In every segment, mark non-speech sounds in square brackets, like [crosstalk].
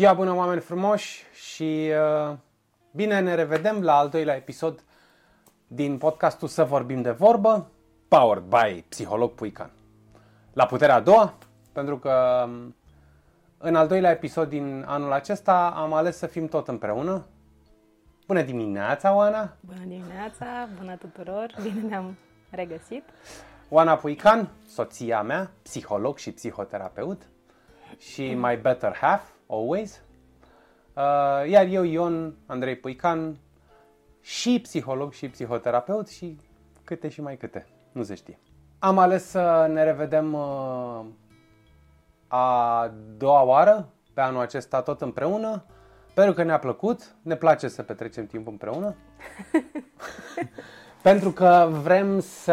Ziua bună, oameni frumoși și uh, bine ne revedem la al doilea episod din podcastul Să vorbim de vorbă, powered by Psiholog Puican. La puterea a doua, pentru că um, în al doilea episod din anul acesta am ales să fim tot împreună. Bună dimineața, Oana! Bună dimineața, bună tuturor, bine ne-am regăsit. Oana Puican, soția mea, psiholog și psihoterapeut și my better half, always. Uh, iar eu, Ion Andrei Puican, și psiholog și psihoterapeut și câte și mai câte, nu se știe. Am ales să ne revedem uh, a doua oară pe anul acesta tot împreună, pentru că ne-a plăcut, ne place să petrecem timp împreună. [laughs] pentru că vrem să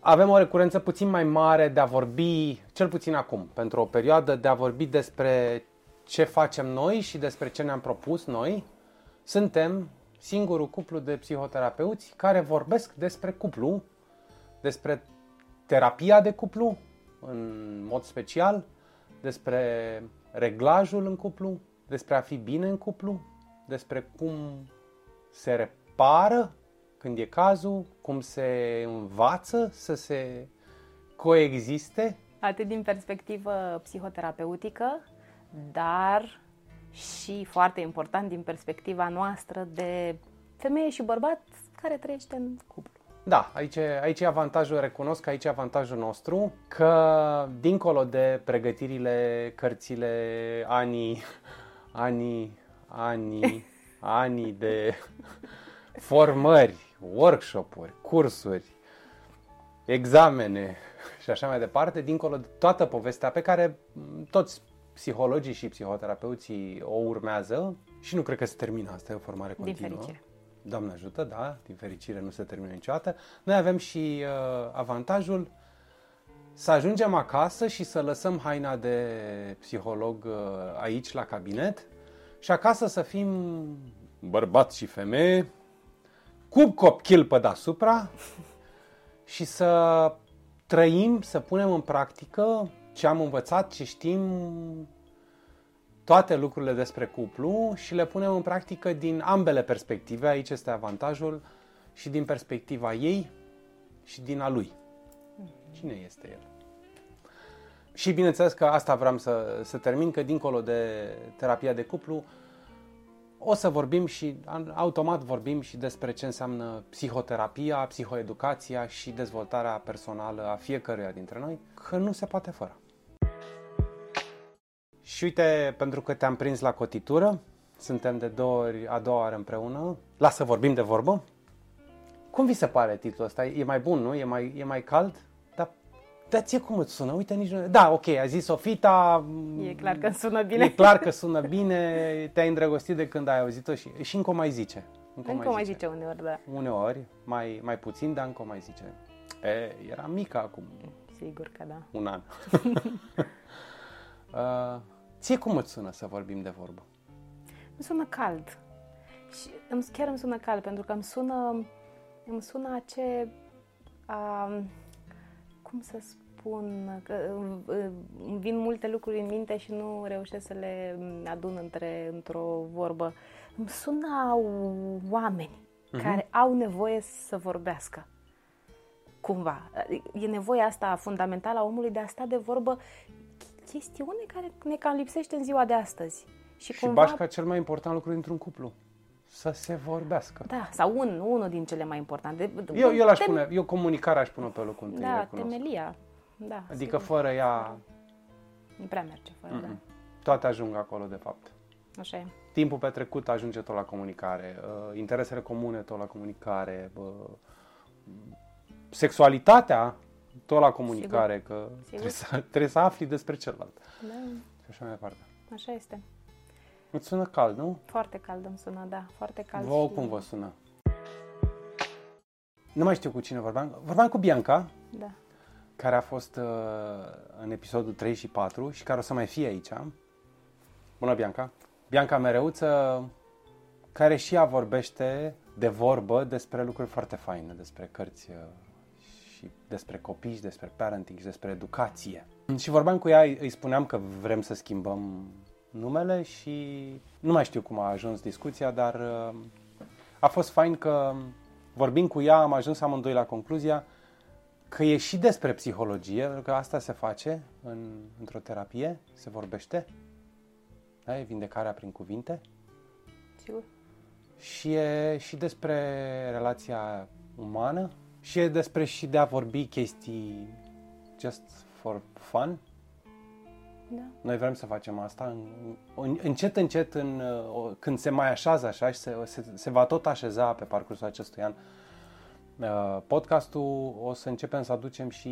avem o recurență puțin mai mare de a vorbi, cel puțin acum, pentru o perioadă, de a vorbi despre ce facem noi și despre ce ne-am propus noi. Suntem singurul cuplu de psihoterapeuți care vorbesc despre cuplu, despre terapia de cuplu, în mod special, despre reglajul în cuplu, despre a fi bine în cuplu, despre cum se repară când e cazul, cum se învață să se coexiste. Atât din perspectivă psihoterapeutică, dar și foarte important din perspectiva noastră de femeie și bărbat care trăiește în cuplu. Da, aici, aici e avantajul, recunosc că aici e avantajul nostru, că dincolo de pregătirile, cărțile, anii, anii, anii, [laughs] anii de formări, workshop-uri, cursuri, examene și așa mai departe, dincolo de toată povestea pe care toți psihologii și psihoterapeuții o urmează și nu cred că se termină asta, e o formare continuă. Din fericire. Doamne ajută, da, din fericire nu se termină niciodată. Noi avem și uh, avantajul să ajungem acasă și să lăsăm haina de psiholog uh, aici la cabinet și acasă să fim bărbat și femeie, cu copil pe deasupra și să trăim, să punem în practică ce am învățat, ce știm, toate lucrurile despre cuplu și le punem în practică din ambele perspective. Aici este avantajul și din perspectiva ei și din a lui. Cine este el? Și bineînțeles că asta vreau să, să termin, că dincolo de terapia de cuplu, o să vorbim și automat vorbim și despre ce înseamnă psihoterapia, psihoeducația și dezvoltarea personală a fiecăruia dintre noi, că nu se poate fără. Și uite, pentru că te-am prins la cotitură, suntem de două ori, a doua oară împreună, lasă să vorbim de vorbă. Cum vi se pare titlul ăsta? E mai bun, nu? E mai, e mai cald? Dar, dar ție cum îți sună? Uite, nici nu... Da, ok, a zis Sofita... E clar că sună bine. E clar că sună bine, te-ai îndrăgostit de când ai auzit-o și, și încă o mai zice. Încă, încă mai zice. zice uneori, da. Uneori, mai, mai puțin, dar încă o mai zice. E, era mică acum. Sigur că da. Un an. [laughs] [laughs] uh, Ție cum îți sună să vorbim de vorbă? Îmi sună cald. Și îmi, chiar îmi sună cald, pentru că îmi sună, îmi sună ace... A, cum să spun? Că îmi vin multe lucruri în minte și nu reușesc să le adun între, într-o vorbă. Îmi sună oameni uh-huh. care au nevoie să vorbească cumva. E nevoia asta fundamentală a omului de a sta de vorbă chestiune care ne cam lipsește în ziua de astăzi. Și, și cumva... bașca cel mai important lucru dintr-un cuplu. Să se vorbească. Da, sau un, unul din cele mai importante. Eu, eu l-aș tem... pune, eu comunicarea aș pune pe locul întâi. Da, temelia. Da, adică sigur. fără ea... Nu prea merge fără, mm-hmm. da. Toate ajung acolo, de fapt. Așa e. Timpul petrecut ajunge tot la comunicare, uh, interesele comune tot la comunicare, uh, sexualitatea tot la comunicare, Sigur. că Sigur. Trebuie, să, trebuie să afli despre celălalt. Da. Și așa mai departe. Așa este. Îți sună cald, nu? Foarte cald îmi sună, da. Foarte cald. Vă și... cum vă sună? Nu mai știu cu cine vorbeam. Vorbeam cu Bianca. Da. Care a fost uh, în episodul 3 și 4 și care o să mai fie aici. Bună, Bianca! Bianca Mereuță, care și ea vorbește de vorbă despre lucruri foarte faine, despre cărți uh, și despre copii și despre parenting și despre educație. Și vorbeam cu ea, îi spuneam că vrem să schimbăm numele și nu mai știu cum a ajuns discuția, dar uh, a fost fain că vorbind cu ea am ajuns amândoi la concluzia că e și despre psihologie, pentru că asta se face în, într-o terapie, se vorbește, da? e vindecarea prin cuvinte Sigur. și e și despre relația umană și e despre și de a vorbi chestii just for fun. Da. Noi vrem să facem asta în, în, încet, încet, în, uh, când se mai așează așa și se, se, se va tot așeza pe parcursul acestui an uh, podcastul, o să începem să aducem și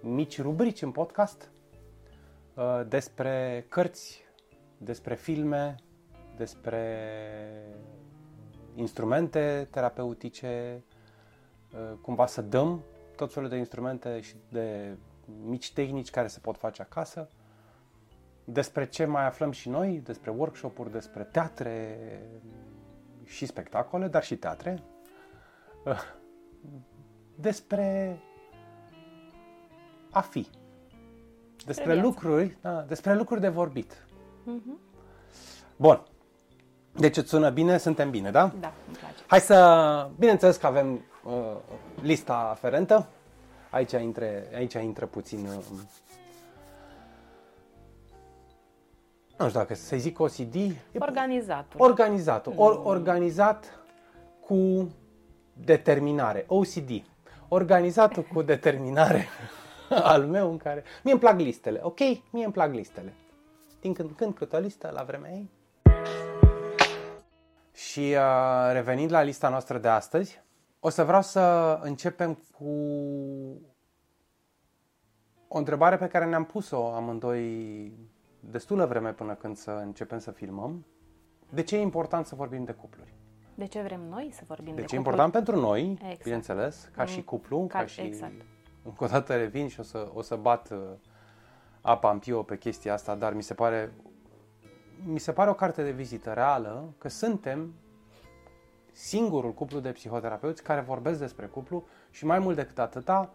mici rubrici în podcast uh, despre cărți, despre filme, despre instrumente terapeutice, uh, cumva să dăm tot felul de instrumente și de mici tehnici care se pot face acasă, despre ce mai aflăm și noi, despre workshop-uri, despre teatre și spectacole, dar și teatre, uh, despre a fi, despre viață. lucruri, da, despre lucruri de vorbit. Mhm. Bun. Deci îți sună bine, suntem bine, da? Da, îmi place. Hai să... Bineînțeles că avem uh, lista aferentă. Aici intră, aici intră puțin... Uh, nu știu dacă să-i zic OCD. E Organizatul. organizat. Or, organizat cu determinare. OCD. Organizatul cu determinare [laughs] al meu în care... Mie îmi plac listele, ok? Mie îmi plac listele. Din când în când câte o listă la vremea ei. Și uh, revenind la lista noastră de astăzi, o să vreau să începem cu o întrebare pe care ne-am pus-o amândoi destulă vreme până când să începem să filmăm. De ce e important să vorbim de cupluri? De ce vrem noi să vorbim de Deci e cupluri? important pentru noi, Exact. bineînțeles, ca și Mm, cuplu, ca, ca- și... exact. Încă o dată revin și o să, o să bat uh, apa în pio pe chestia asta, dar mi se pare mi se pare o carte de vizită reală că suntem singurul cuplu de psihoterapeuți care vorbesc despre cuplu și mai mult decât atâta,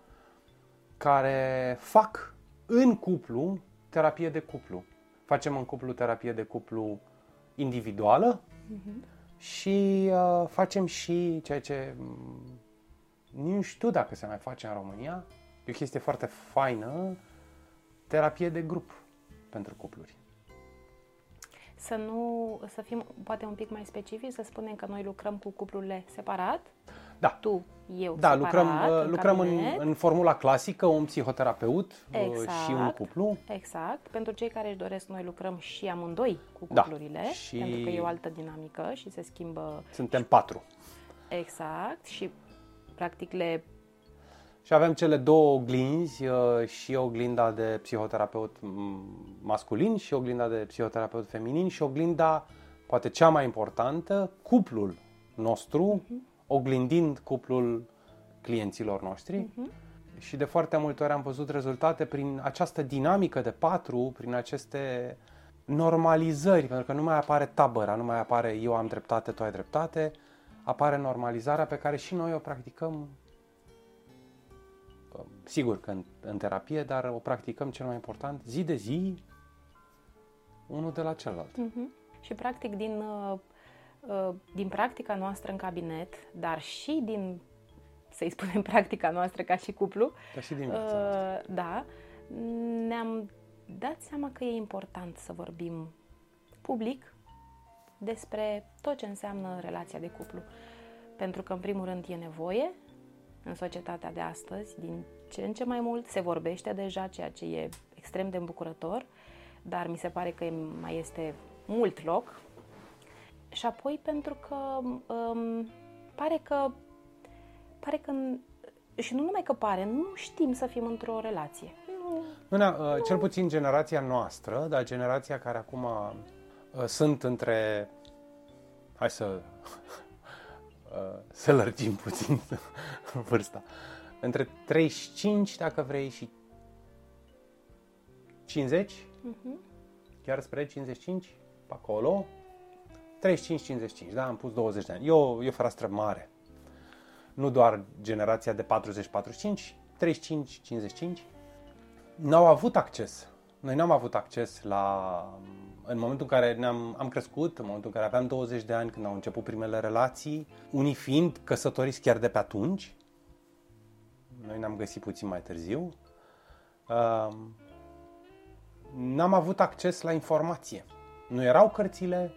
care fac în cuplu terapie de cuplu. Facem în cuplu terapie de cuplu individuală și uh, facem și ceea ce mm, nu știu dacă se mai face în România, e o chestie foarte faină, terapie de grup pentru cupluri. Să nu, să fim poate un pic mai specifici, să spunem că noi lucrăm cu cuplurile separat. Da. Tu, eu Da, separat, lucrăm, uh, lucrăm în, cabinet. în formula clasică, un psihoterapeut uh, Exact. și un cuplu. Exact. Pentru cei care își doresc, noi lucrăm și amândoi cu Da. cuplurile, Și- pentru că e o altă dinamică și se schimbă Suntem patru. exact și practic le Și avem cele două oglinzi, uh, și oglinda de psihoterapeut m, masculin și oglinda de psihoterapeut feminin și oglinda, poate cea mai importantă, cuplul nostru, oglindind cuplul clienților noștri. Și de foarte multe ori am văzut rezultate prin această dinamică de patru, prin aceste normalizări, pentru că nu mai apare tabăra, nu mai apare eu am dreptate, tu ai dreptate, apare normalizarea pe care și noi o practicăm sigur că în, în terapie, dar o practicăm cel mai important zi de zi, unul de la celălalt. Mhm. Și practic din, uh, uh, din practica noastră în cabinet, dar și din, să-i spunem, [laughs] practica noastră ca și cuplu, Dar și din viața noastră. uh, da, ne-am dat seama că e important să vorbim public despre tot ce înseamnă relația de cuplu. Pentru că, în primul rând, e nevoie în societatea de astăzi, din ce în ce mai mult, se vorbește deja, ceea ce e extrem de îmbucurător, dar mi se pare că mai este mult loc. Și apoi pentru că um, pare că pare că și nu numai că pare, nu știm să fim într-o relație. Nu, Nu, ne uh, cel puțin generația noastră, dar generația care acum uh, sunt între... Hai să... Uh, să lărgim puțin [laughs] vârsta. Între 35, dacă vrei, și 50, Mhm. chiar spre 55, pe acolo. 35-55, da? Am pus 20 de ani. E o, e o fereastră mare. Nu doar generația de 40-45, 35-55 n-au avut acces Noi n-am avut acces la... În momentul în care ne-am am crescut, în momentul în care aveam 20 de ani, când au început primele relații, unii fiind căsătoriți chiar de pe atunci, noi ne-am găsit puțin mai târziu, uh, n-am avut acces la informație. Nu erau cărțile,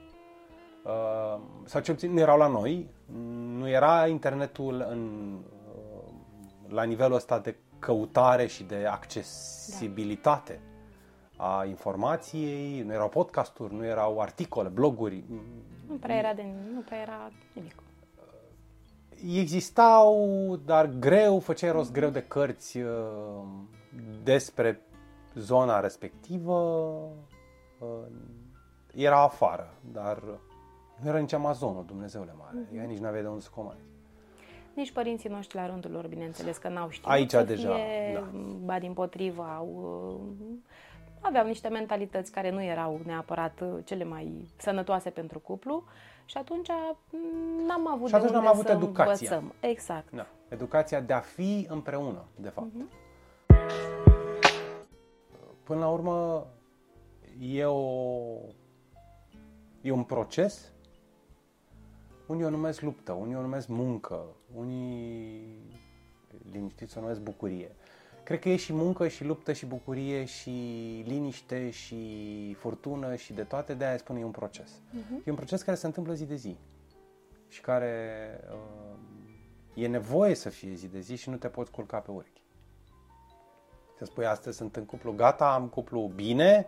uh, sau cel puțin nu erau la noi, nu era internetul în, uh, la nivelul ăsta de căutare și de accesibilitate da. A informației, nu erau podcasturi, nu erau articole, bloguri. Nu prea era, de, nu prea era nimic. Existau, dar greu, făceai rost greu de cărți uh, despre zona respectivă. Uh, era afară, dar nu era nici Amazonul, Dumnezeule mare. Mm-hmm. nici nu aveai de unde să comanzi. Nici părinții noștri la rândul lor, bineînțeles că n-au știut Aici să deja, fie, da. ba din potrivă, au, aveau niște mentalități care nu erau neapărat cele mai sănătoase pentru cuplu și atunci mm, n-am avut și atunci de n-am unde avut să educația. învățăm. Exact. Da. Educația de a fi împreună, de fapt. Mhm. Până la urmă, e, o, e un proces. Unii o numesc luptă, unii o numesc muncă, unii liniștiți o numesc bucurie. Cred că e și muncă, și luptă, și bucurie, și liniște, și furtună, și de toate, de aia spun e un proces. Mhm. E un proces care se întâmplă zi de zi și care uh, e nevoie să fie zi de zi și nu te poți culca pe urechi. Să spui, astăzi sunt în cuplu gata, am cuplu bine,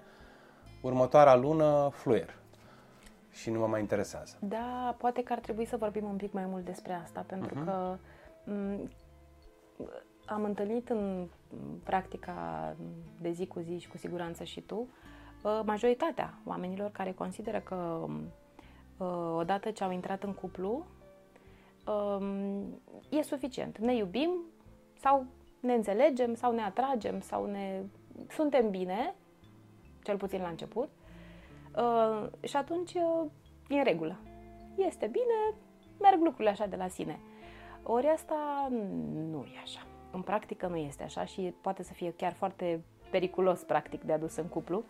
următoarea lună fluier și nu mă mai interesează. Da, poate că ar trebui să vorbim un pic mai mult despre asta, pentru Mhm. că m, am întâlnit în practica de zi cu zi și cu siguranță și tu, uh, majoritatea oamenilor care consideră că uh, odată ce au intrat în cuplu, um, e suficient. Ne iubim sau ne înțelegem sau ne atragem sau ne... suntem bine, cel puțin la început, uh, și atunci uh, e în regulă. Este bine, merg lucrurile așa de la sine. Ori asta nu e așa. În practică nu este așa și poate să fie chiar foarte periculos, practic, de adus în cuplu,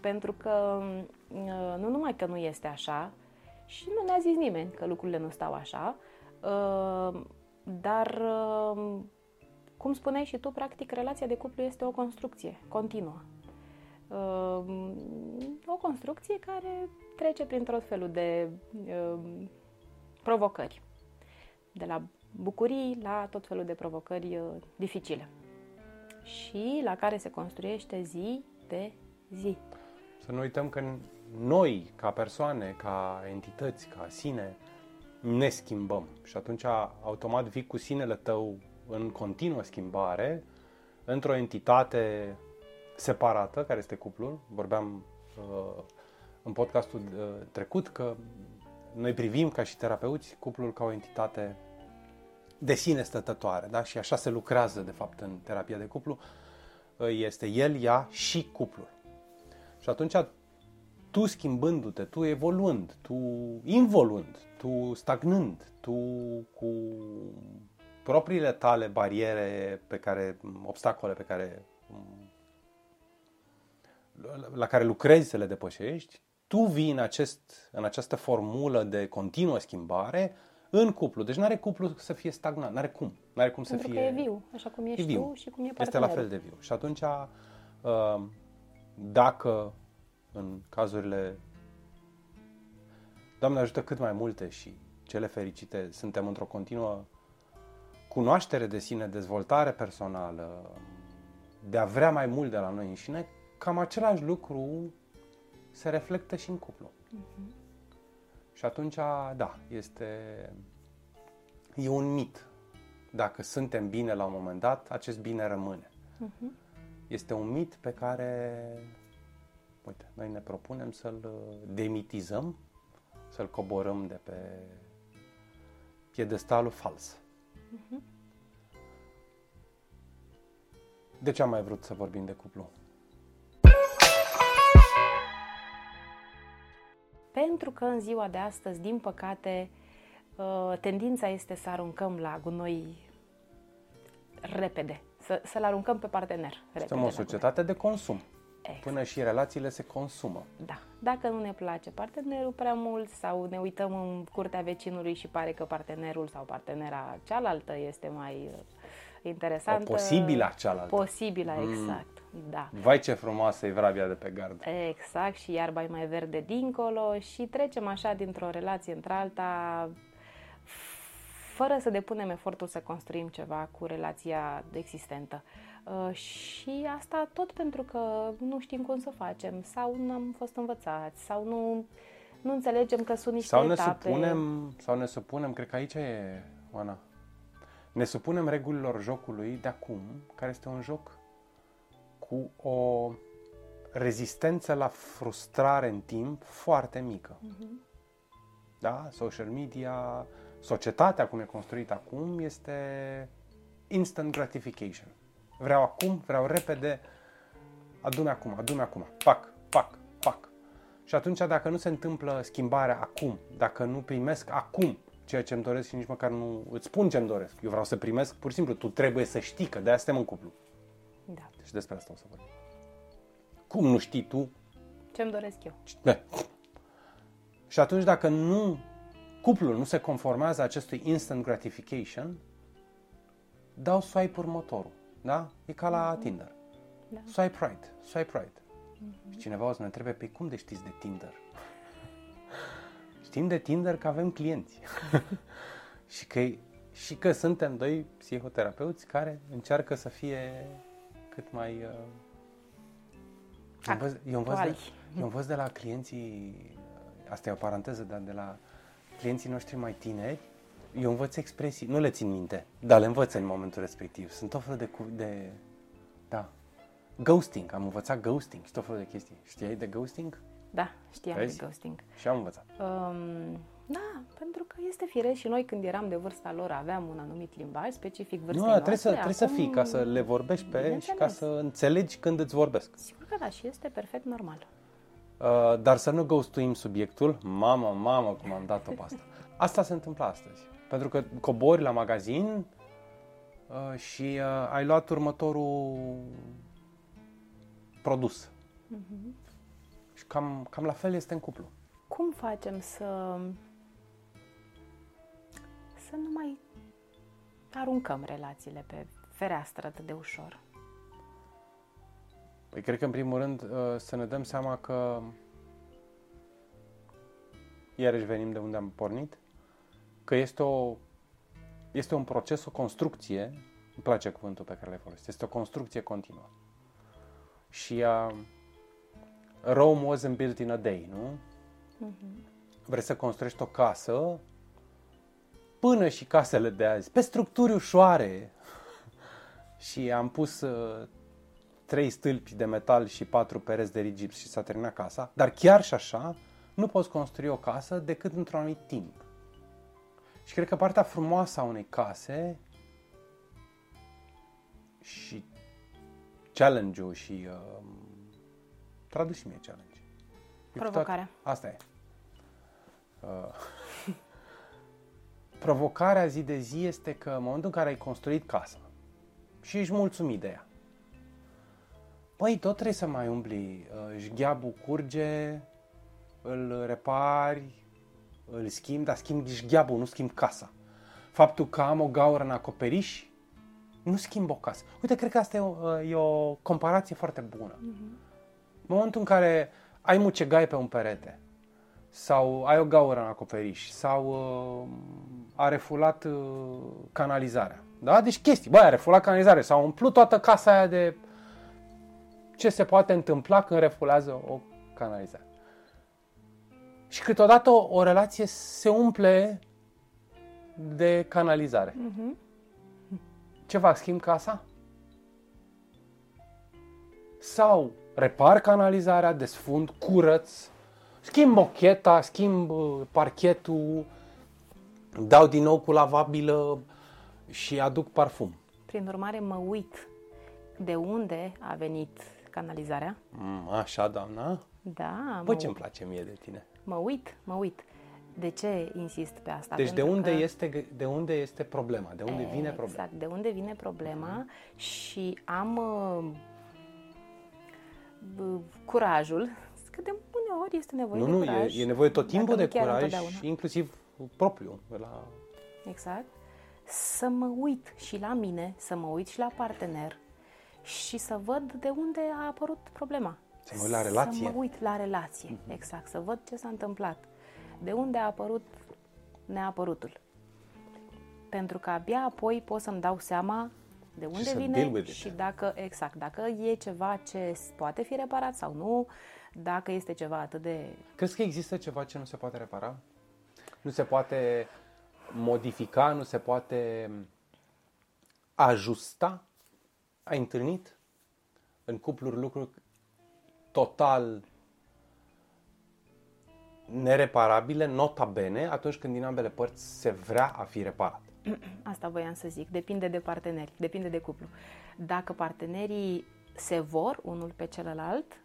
pentru că uh, nu numai că nu este așa, și nu ne-a zis nimeni că lucrurile nu stau așa, uh, dar, uh, cum spuneai și tu, practic, relația de cuplu este o construcție continuă. Uh, O construcție care trece prin tot felul de uh, provocări. De la bucurii la tot felul de provocări uh, dificile. Și la care se construiește zi de zi. Să nu uităm că noi, ca persoane, ca entități, ca sine, ne schimbăm și atunci automat vii cu sinele tău în continuă schimbare într-o entitate separată, care este cuplul. Vorbeam uh, în podcastul uh, trecut că noi privim ca și terapeuți cuplul ca o entitate de sine stătătoare, da? Și așa se lucrează, de fapt, în terapia de cuplu. Uh, Este el, ea și cuplul. Și atunci, tu schimbându-te, tu evoluând, tu involuând, tu stagnând, tu cu propriile tale bariere pe care, obstacole pe care la care lucrezi să le depășești, tu vii în, acest, în această formulă de continuă schimbare în cuplu. Deci nu are cuplu să fie stagnant, nu are cum. Nu are cum Pentru să că fie... e viu, așa cum ești viu. tu și cum e Este partenerul. la fel de viu. Și atunci, uh, dacă în cazurile, Doamne ajută cât mai multe și cele fericite, suntem într-o continuă cunoaștere de sine, dezvoltare personală, de a vrea mai mult de la noi înșine, cam același lucru se reflectă și în cuplu. Și atunci, da, este e un mit. Dacă suntem bine la un moment dat, acest bine rămâne. Mhm. Este un mit pe care, uite, noi ne propunem să-l uh, demitizăm, să-l coborâm de pe piedestalul fals. De ce am mai vrut să vorbim de cuplu? Pentru că în ziua de astăzi, din păcate, uh, tendința este să aruncăm la gunoi repede, să, să-l aruncăm pe partener repede. Suntem o la societate de consum. gunoi. exact. până și relațiile se consumă. Da. Dacă nu ne place partenerul prea mult sau ne uităm în curtea vecinului și pare că partenerul sau partenera cealaltă este mai uh, interesantă. O posibilă cealaltă. Posibilă, mm. exact. Da. Vai ce frumoasă e vrabia de pe gard. Exact, și iarba e mai verde dincolo și trecem așa dintr-o relație într-alta fără să depunem efortul să construim ceva cu relația existentă. Uh, și asta tot pentru că nu știm cum să facem sau nu am fost învățați sau nu, nu înțelegem că sunt niște sau ne etape. Supunem, sau ne supunem, cred că aici e, Oana, ne supunem regulilor jocului de acum, care este un joc cu o rezistență la frustrare în timp foarte mică. Uh-huh. Da? Social media, societatea cum e construită acum este instant gratification. Vreau acum, vreau repede, adu acum, adu acum, fac, fac, fac. Și atunci dacă nu se întâmplă schimbarea acum, dacă nu primesc acum ceea ce îmi doresc și nici măcar nu îți spun ce îmi doresc, eu vreau să primesc, pur și simplu, tu trebuie să știi că de-aia suntem în cuplu. Da. Deci despre asta o să vorbim. Cum nu știi tu? Ce îmi doresc eu. Da. Și atunci dacă nu, cuplul nu se conformează acestui instant gratification, dau swipe următorul. Da? E ca la mm-hmm. Tinder. Da. Swipe right, swipe right. Mm-hmm. Și cineva o să ne întrebe, pe păi cum de știți de Tinder? [laughs] Știm de Tinder că avem clienți. [laughs] și, că, și că suntem doi psihoterapeuți care încearcă să fie cât mai... Uh... Eu învăț, eu, învăț de, eu învăț de la clienții, asta e o paranteză, dar de la clienții noștri mai tineri, eu învăț expresii, nu le țin minte, dar le învăț în momentul respectiv. Sunt tot felul de, de da, ghosting, am învățat ghosting și tot felul de chestii. Știai de ghosting? Da, știam Vezi? de ghosting. Și am învățat. Um, da, pentru că este firesc și noi când eram de vârsta lor aveam un anumit limbaj specific vârstei nu, noastre. Trebuie să, trebuie să fii ca să le vorbești pe și ca să înțelegi când îți vorbesc. Sigur că da, și este perfect normal. Uh, dar să nu ghostuim subiectul. Mamă, mamă, cum am dat-o pe asta. [laughs] Asta se întâmplă astăzi. Pentru că cobori la magazin uh, și uh, ai luat următorul produs. Uh-huh. Și cam, cam la fel este în cuplu. Cum facem să să nu mai aruncăm relațiile pe fereastră atât de ușor? Păi cred că în primul rând uh, să ne dăm seama că iarăși venim de unde am pornit, că este, o, este un proces, o construcție, îmi place cuvântul pe care le folosesc, este o construcție continuă. Și uh, Rome wasn't built in a day, nu? Uh-huh. Vrei să construiești o casă până și casele de azi, pe structuri ușoare. [laughs] și am pus uh, trei stâlpi de metal și patru pereți de rigips și s-a terminat casa. Dar chiar și așa, nu poți construi o casă decât într-un anumit timp. Și cred că partea frumoasă a unei case și challenge-ul și uh, traduci mie challenge. Provocarea. Asta e. Uh, [laughs] provocarea zi de zi este că în momentul în care ai construit casa și ești mulțumit de ea, păi tot trebuie să mai umbli. Uh, jgheabul curge, îl repari, îl schimbi, dar schimbi jgheabul, nu schimbi casa. Faptul că am o gaură în acoperiș, nu schimb o casă. Uite, cred că asta e o, uh, e o comparație foarte bună. Uh-huh. În momentul în care ai mucegai pe un perete, sau ai o gaură în acoperiș, sau uh, a refulat uh, canalizarea. Da? Deci chestii. Băi, a refulat canalizarea, sau a umplut toată casa aia de ce se poate întâmpla când refulează o canalizare. Și câteodată o, o relație se umple de canalizare. Uh-huh. Ce fac? Schimb casa? Sau repar canalizarea, desfund, curăț, schimb mocheta, schimb uh, parchetul, dau din nou cu lavabilă și aduc parfum. Prin urmare, mă uit de unde a venit canalizarea. Mm, așa, doamna? Da. Păi ce-mi place mie de tine? Mă uit, mă uit. De ce insist pe asta? Deci de unde, că... este, de unde este problema? De unde e, vine problema? Exact, de unde vine problema uh-huh. și am uh, uh, curajul, că de uneori este nevoie nu, de nu, curaj. e, e nevoie tot timpul dacă de nu chiar curaj, întotdeauna. inclusiv propriu. La... Exact. Să mă uit și la mine, să mă uit și la partener și să văd de unde a apărut problema. Să mă uit la relație. Să mă uit la relație, exact. Să văd ce s-a întâmplat. De unde a apărut neapărutul. Pentru că abia apoi pot să-mi dau seama de unde să vine deal with it. și dacă, exact, dacă e ceva ce poate fi reparat sau nu, dacă este ceva atât de Crezi că există ceva ce nu se poate repara? Nu se poate modifica, nu se poate ajusta? Ai întâlnit în cupluri lucruri total nereparabile, nota bene, atunci când din ambele părți se vrea a fi reparat. [clears throat] Asta voiam să zic. Depinde de parteneri, depinde de cuplu. Dacă partenerii se vor unul pe celălalt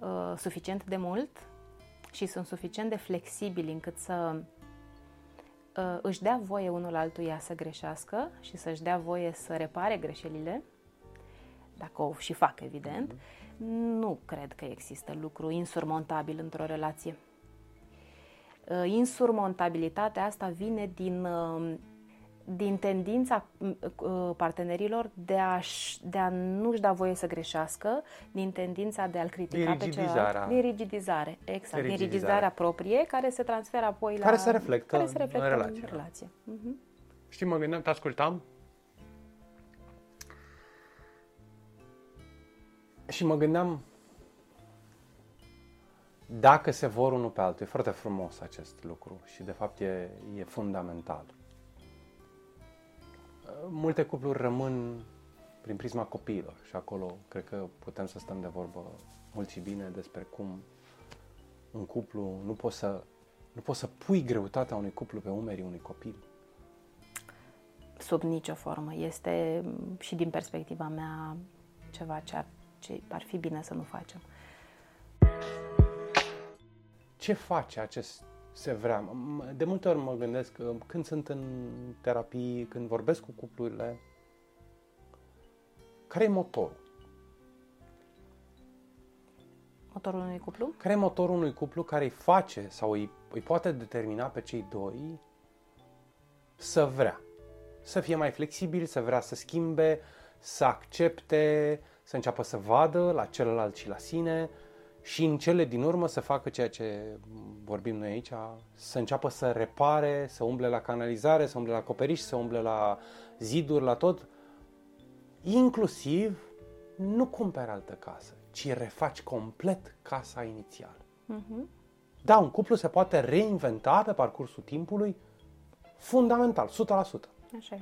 uh, suficient de mult și sunt suficient de flexibili încât să uh, își dea voie unul altuia să greșească și să-și dea voie să repare greșelile, dacă o și fac, evident, nu cred că există lucru insurmontabil într-o relație. Uh, Insurmontabilitatea asta vine din, uh, din tendința m, uh, partenerilor de, a de a nu-și da voie să greșească, din tendința de a-l critica Din pe rigidizarea. celălalt. Din rigidizare, exact. Din rigidizare. rigidizarea proprie, care se transferă apoi la... Care se reflectă care se în reflectă relație. În relație. Mhm. Știi, mă gândeam, te ascultam și mă gândeam dacă se vor unul pe altul. E foarte frumos acest lucru și de fapt e, e fundamental. Multe cupluri rămân prin prisma copiilor și acolo cred că putem să stăm de vorbă mult și bine despre cum un cuplu nu poți să, nu poți să pui greutatea unui cuplu pe umerii unui copil. Sub nicio formă. Este m, și din perspectiva mea ceva ce ar, ce ar fi bine să nu facem. ce face acest se vrea? M- De multe ori mă gândesc că când sunt în terapii, când vorbesc cu cuplurile, care e motorul? Motorul unui cuplu? Care e motorul unui cuplu care îi face sau îi, îi poate determina pe cei doi să vrea? Să fie mai flexibil, să vrea să schimbe, să accepte, să înceapă să vadă la celălalt și la sine și în cele din urmă să facă ceea ce vorbim noi aici, să înceapă să repare, să umble la canalizare, să umble la acoperiș, să umble la ziduri, la tot. Inclusiv nu cumperi altă casă, ci refaci complet casa inițială. Mhm. Da, un cuplu se poate reinventa pe parcursul timpului fundamental, 100%. Așa e.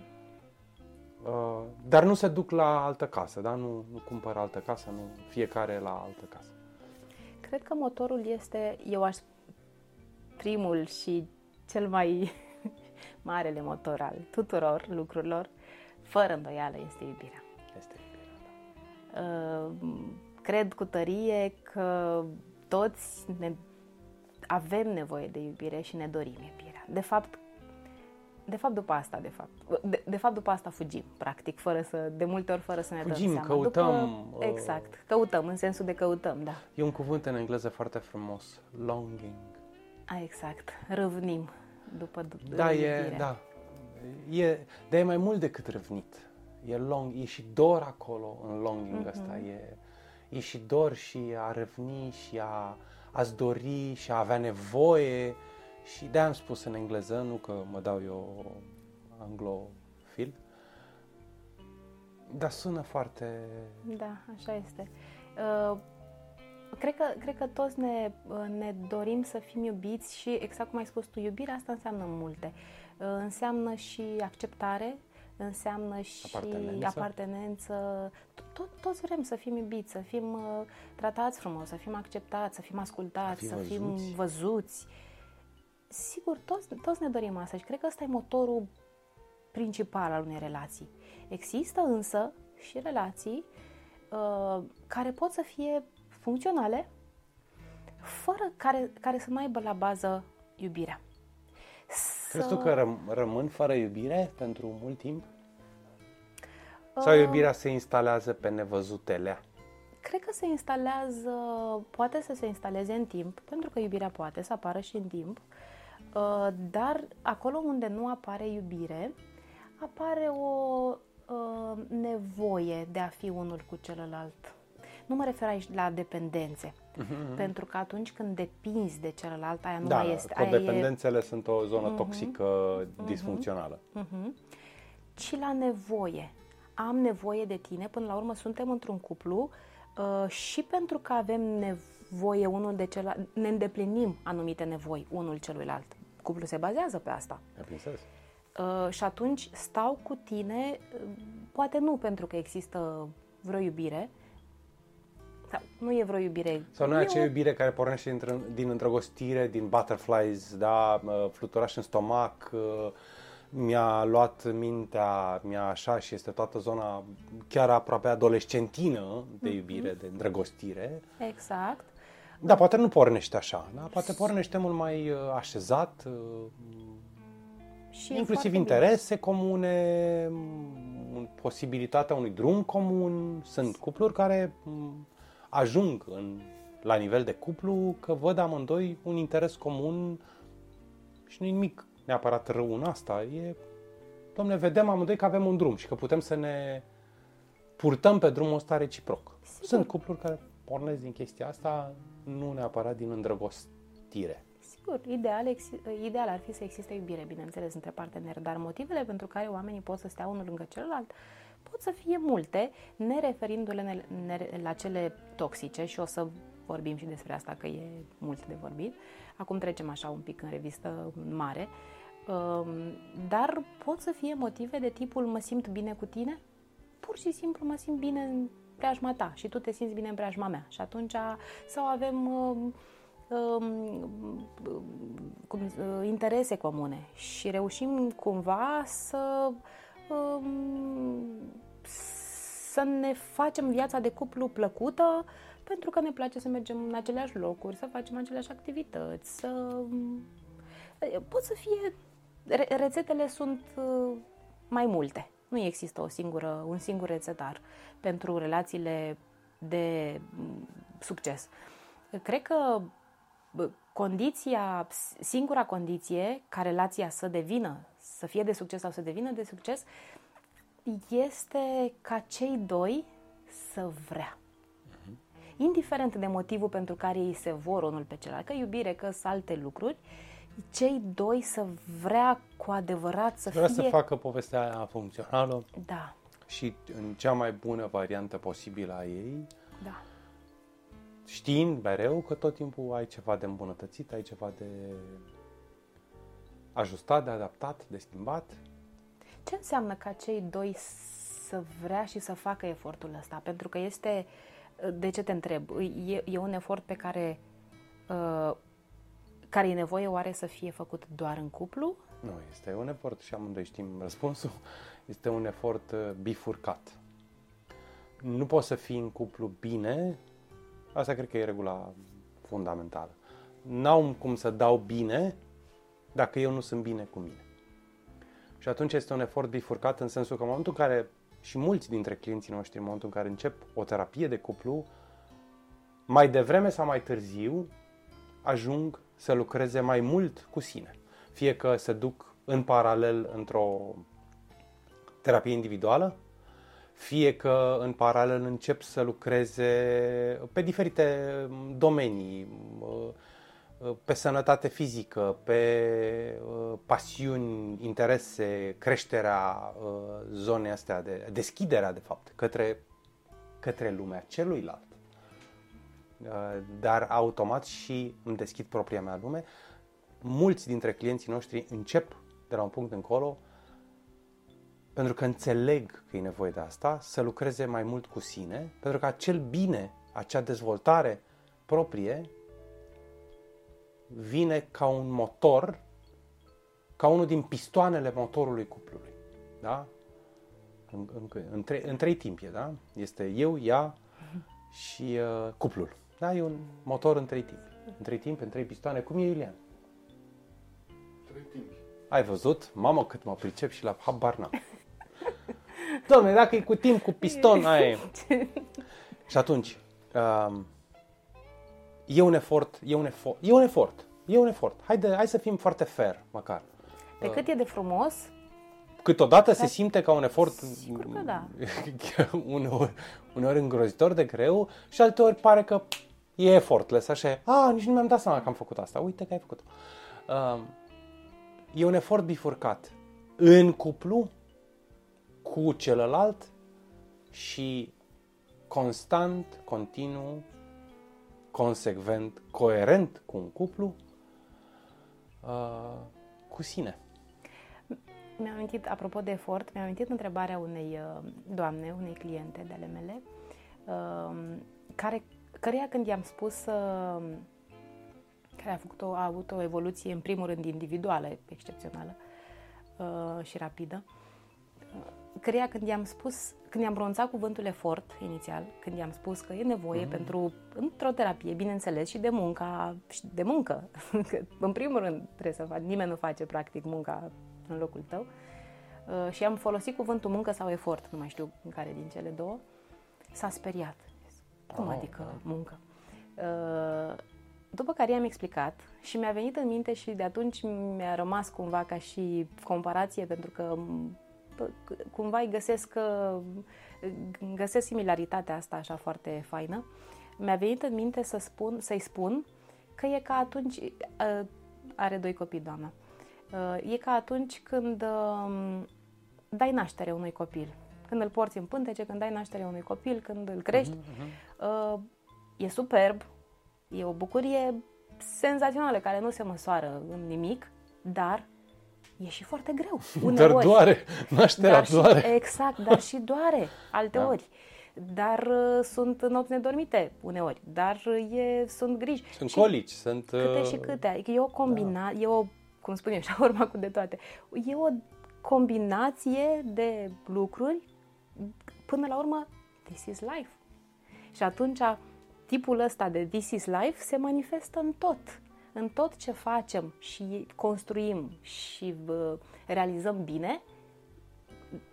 Uh, dar nu se duc la altă casă, da? Nu, nu cumpără altă casă, nu fiecare la altă casă. Cred că motorul este, eu aș, primul și cel mai [laughs] marele motor al tuturor lucrurilor, fără îndoială, este iubirea. Este iubirea, da. Uh, Cred cu tărie că toți ne avem nevoie de iubire și ne dorim iubirea. De fapt, de fapt după asta, de fapt. De, de fapt după asta fugim, practic, fără să, de multe ori fără să ne Fugim, dăm seama. căutăm, După, uh, exact, căutăm, în sensul de căutăm, da. E un cuvânt în engleză foarte frumos, longing. A, exact, râvnim după du- Da, iubirea. e, da. E, dar e mai mult decât răvnit. E long, e și dor acolo în longing Mhm. ăsta. E, e și dor și a răvni și a, a-ți dori și a avea nevoie. Și de am spus în engleză, nu că mă dau eu anglofil, dar sună foarte... Da, așa este. Uh, cred, că, cred că toți ne, uh, ne dorim să fim iubiți și, exact cum ai spus tu, iubirea asta înseamnă multe. Uh, înseamnă și acceptare, înseamnă și Apartenență. apartenență. Tot, toți vrem să fim iubiți, să fim uh, tratați frumos, să fim acceptați, să fim ascultați, A fi să fim văzuți. Văzuți. Sigur, toți, toți ne dorim asta și cred că ăsta e motorul principal al unei relații. Există însă și relații uh, care pot să fie funcționale, fără care, care să nu aibă la bază iubirea. Crezi tu că răm- rămân fără iubire pentru mult timp? Uh. Sau iubirea se instalează pe nevăzutele? Cred că se instalează, poate să se instaleze în timp, pentru că iubirea poate să apară și în timp, uh, dar acolo unde nu apare iubire, apare o uh, nevoie de a fi unul cu celălalt. Nu mă refer aici la dependențe, uh-huh. pentru că atunci când depinzi de celălalt, aia nu da, mai este. codependențele e... sunt o zonă uh-huh. toxică, uh-huh. disfuncțională. Uh-huh. Ci la nevoie. Am nevoie de tine, până la urmă suntem într-un cuplu uh, și pentru că avem nevoie unul de celălalt, ne îndeplinim anumite nevoi unul celuilalt. Cuplul se bazează pe asta. Uh, și atunci stau cu tine, uh, poate nu pentru că există vreo iubire, sau nu e vreo iubire. Sau nu e acea o... iubire care pornește din, din îndrăgostire, din butterflies, da, uh, fluturaș în stomac, uh, mi-a luat mintea, mi-a așa și este toată zona chiar aproape adolescentină de mhm. iubire, mm-hmm. de îndrăgostire. Exact. Da, poate nu pornește așa, da? poate pornește mult mai uh, așezat, și inclusiv interese bine. comune, posibilitatea unui drum comun. Sunt cupluri care ajung în, la nivel de cuplu că văd amândoi un interes comun și nu nimic neapărat rău în asta. E, domne, vedem amândoi că avem un drum și că putem să ne purtăm pe drumul ăsta reciproc. Sigur. Sunt cupluri care pornesc din chestia asta, nu neapărat din îndrăgostire. Sigur, ideal, ideal ar fi să existe iubire, bineînțeles, între parteneri, dar motivele pentru care oamenii pot să stea unul lângă celălalt pot să fie multe, ne referindu-le la cele toxice și o să vorbim și despre asta, că e mult de vorbit. Acum trecem așa un pic în revistă mare. Um, dar pot să fie motive de tipul mă simt bine cu tine? Pur și simplu mă simt bine în preajma ta și tu te simți bine în preajma mea. Și atunci sau avem um, um, cum, uh, interese comune și reușim cumva să să ne facem viața de cuplu plăcută pentru că ne place să mergem în aceleași locuri, să facem aceleași activități, să... Pot să fie... Rețetele sunt uh, mai multe. Nu există o singură, un singur rețetar pentru relațiile de mm, succes. Cred că condiția, singura condiție ca relația să devină, să fie de succes sau să devină de succes, este ca cei doi să vrea. Indiferent de motivul pentru care ei se vor unul pe celălalt, că iubire, că sunt alte lucruri, cei doi să vrea cu adevărat să vrea fie... să facă povestea aia funcțională. Da. Și în cea mai bună variantă posibilă a ei. Da. Știind mereu că tot timpul ai ceva de îmbunătățit, ai ceva de ajustat, de adaptat, de schimbat ce înseamnă ca cei doi să vrea și să facă efortul ăsta? Pentru că este, de ce te întreb, e, e un efort pe care, uh, care e nevoie oare să fie făcut doar în cuplu? Nu, este un efort și amândoi știm răspunsul, [laughs] este un efort uh, bifurcat. Nu poți să fii în cuplu bine, asta cred că e regula fundamentală. N-au cum să dau bine dacă eu nu sunt bine cu mine. Și atunci este un efort bifurcat în sensul că în momentul în care și mulți dintre clienții noștri, în momentul în care încep o terapie de cuplu, mai devreme sau mai târziu ajung să lucreze mai mult cu sine. Fie că se duc în paralel într-o terapie individuală, fie că în paralel încep să lucreze pe diferite domenii, pe sănătate fizică, pe uh, pasiuni, interese, creșterea uh, zonei astea, de, deschiderea, de fapt, către, către lumea celuilalt. Uh, dar automat și îmi deschid propria mea lume. Mulți dintre clienții noștri încep de la un punct încolo pentru că înțeleg că e nevoie de asta, să lucreze mai mult cu sine, pentru că acel bine, acea dezvoltare proprie vine ca un motor, ca unul din pistoanele motorului cuplului. Da? În, în, în, trei, în trei timpi, da? Este eu, ea și uh, cuplul. Da? E un motor în trei timpi. În trei timpi, în trei pistoane. Cum e, Iulian? Trei timpi. Ai văzut? Mamă, cât mă pricep și la habar n-am. [laughs] Doamne, dacă e cu timp, cu piston, aia e. [laughs] Și atunci, Um, e un efort, e un efort, e un efort, e un efort. Haide, hai să fim foarte fair, măcar. Pe cât e de frumos, Câteodată se simte ca un efort Sigur că da. [laughs] uneori, uneori îngrozitor de greu și alteori pare că e effortless, așa e. A, nici nu mi-am dat seama că am făcut asta. Uite că ai făcut. Uh, e un efort bifurcat în cuplu cu celălalt și constant, continuu, consecvent, coerent cu un cuplu, uh, cu sine. mi-am amintit, apropo de efort, mi-am amintit întrebarea unei uh, doamne, unei cliente de ale mele, uh, care, căreia când i-am spus uh, care a, făcut o, a avut o evoluție, în primul rând, individuală, excepțională uh, și rapidă, uh, căreia când i-am spus, când i-am pronunțat cuvântul efort inițial, când i-am spus că e nevoie mm-hmm. pentru, într-o terapie, bineînțeles, și de munca, și de muncă, [laughs] că în primul rând trebuie să faci, nimeni nu face practic munca în locul tău, uh, și am folosit cuvântul muncă sau efort, nu mai știu în care din cele două, s-a speriat. Cum Oh, adică da. muncă? Uh, după care i-am explicat și mi-a venit în minte și de atunci mi-a rămas cumva ca și comparație pentru că m, p- cumva îi găsesc, uh, găsesc similaritatea asta așa foarte faină. Mi-a venit în minte să spun, să-i spun că e ca atunci, uh, are doi copii doamna, Uh, e ca atunci când uh, dai naștere unui copil. Când îl porți în pântece, când dai naștere unui copil, când îl crești. Uh, E superb, e o bucurie senzațională care nu se măsoară în nimic, dar e și foarte greu. [laughs] Dar uneori. doare, nașterea Dar și, doare. exact, dar și doare [laughs] alte Da. ori. Dar uh, sunt nopți nedormite uneori, dar uh, e, sunt griji. Sunt Și colici, sunt... Câte uh, și câte. Adică e o combina, e o, cum spun eu, și urma cu de toate. E o combinație de lucruri, până la urmă, this is life. Și atunci tipul ăsta de this is life se manifestă în tot. În tot ce facem și construim și uh, realizăm bine,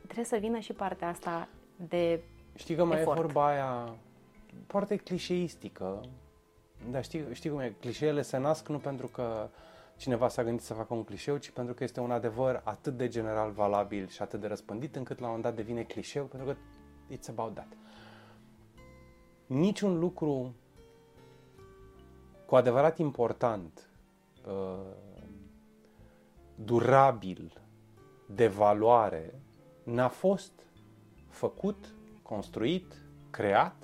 trebuie să vină și partea asta de Știi că mai efort. e vorba aia foarte clișeistică. Dar știi, știi cum e? Clișeele se nasc nu pentru că cineva s-a gândit să facă un clișeu, ci pentru că este un adevăr atât de general valabil și atât de răspândit încât la un moment dat devine clișeu pentru că it's about that. Niciun lucru cu adevărat important, uh, durabil, de valoare, n-a fost făcut, construit, creat,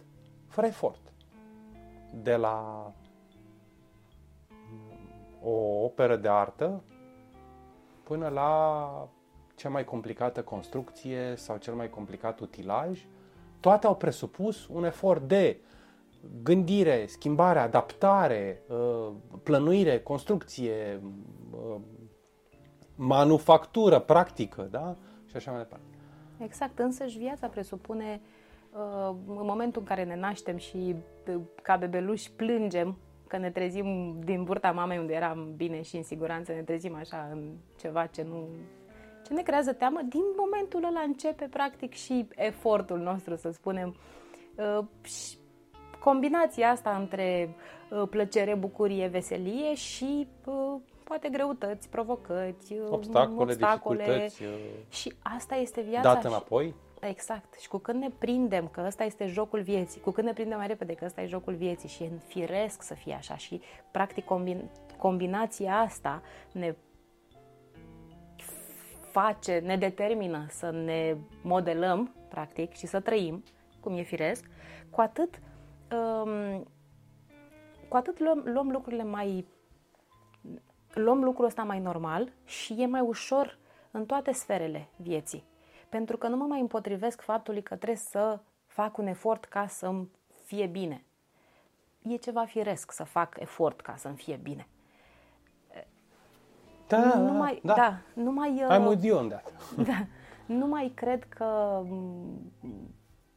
fără efort. De la o operă de artă până la cea mai complicată construcție sau cel mai complicat utilaj, toate au presupus un efort de gândire, schimbare, adaptare, uh, plănuire, construcție, uh, manufactură, practică, da? Și așa mai departe. Exact, însăși viața presupune uh, în momentul în care ne naștem și uh, ca bebeluși plângem că ne trezim din burta mamei unde eram bine și în siguranță, ne trezim așa în ceva ce nu ce ne creează teamă, din momentul ăla începe practic și efortul nostru, să spunem. Uh, și combinația asta între uh, plăcere, bucurie, veselie și uh, poate greutăți, provocări, uh, Obstacole, obstacole dificultăți, uh, și asta este viața. dat și- înapoi. Exact. Și cu când ne prindem că ăsta este jocul vieții, cu când ne prindem mai repede că ăsta e jocul vieții și e firesc să fie așa și practic combin, combinația asta ne face, ne determină să ne modelăm practic și să trăim cum e firesc, cu atât um, cu atât luăm, luăm lucrurile mai luăm lucrul ăsta mai normal și e mai ușor în toate sferele vieții. Pentru că nu mă mai împotrivesc faptului că trebuie să fac un efort ca să-mi fie bine. E ceva firesc să fac efort ca să-mi fie bine. Da, nu mai, da. da, nu mai, uh, I'm with you on that. [laughs] da, nu mai cred că m,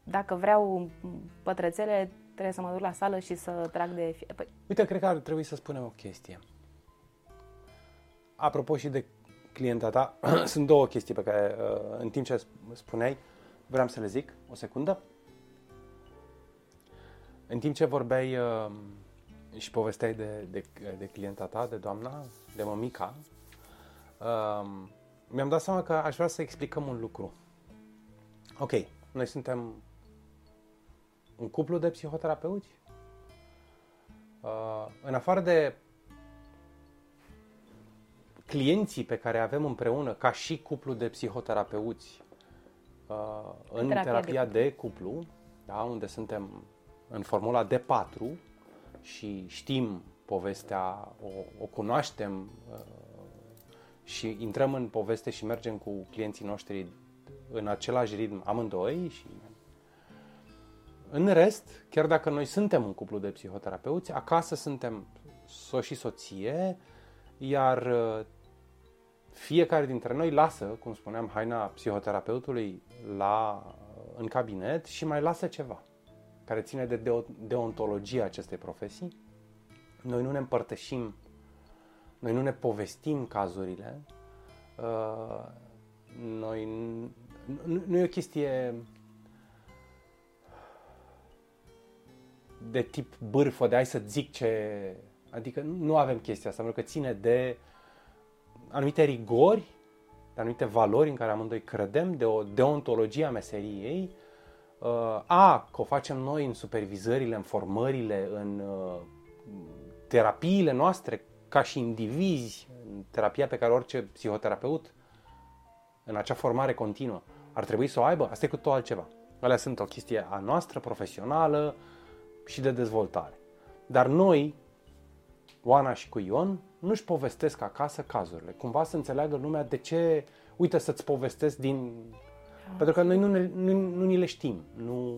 dacă vreau pătrățele, trebuie să mă duc la sală și să trag de... Fie... Păi, Uite, cred că ar trebui să spunem o chestie. Apropo și de clienta ta, [clears throat] sunt două chestii pe care, uh, în timp ce spuneai, vreau să le zic. O secundă. în timp ce vorbeai uh, și povesteai de, de, de clienta ta, de doamna, de mămica, uh, mi-am dat seama că aș vrea să explicăm un lucru. Ok, noi suntem un cuplu de psihoterapeuți. Uh, în afară de clienții pe care avem împreună ca și cuplu de psihoterapeuți uh, în terapia, terapia de, de cuplu, da, unde suntem în formula D4 și știm povestea, o, o cunoaștem uh, și intrăm în poveste și mergem cu clienții noștri în același ritm amândoi și în rest, chiar dacă noi suntem un cuplu de psihoterapeuți, acasă suntem soț și soție, iar uh, fiecare dintre noi lasă, cum spuneam, haina psihoterapeutului la, în cabinet și mai lasă ceva care ține de deontologia acestei profesii. Noi nu ne împărtășim, noi nu ne povestim cazurile, uh, noi nu, nu e o chestie de tip bârfă, de hai să zic ce... Adică nu avem chestia asta, pentru că ține de anumite rigori, de anumite valori în care amândoi credem, de o deontologie a meseriei, uh, a, că o facem noi în supervizările, în formările, în uh, terapiile noastre, ca și indivizi, în terapia pe care orice psihoterapeut, în acea formare continuă, ar trebui să o aibă, asta e cu tot altceva. Alea sunt o chestie a noastră, profesională și de dezvoltare. Dar noi, Oana și cu Ion, nu-și povestesc acasă cazurile. Cumva să înțeleagă lumea de ce, uite să-ți povestesc din... Da. Pentru că noi nu, ne, nu, nu ni le știm. Nu...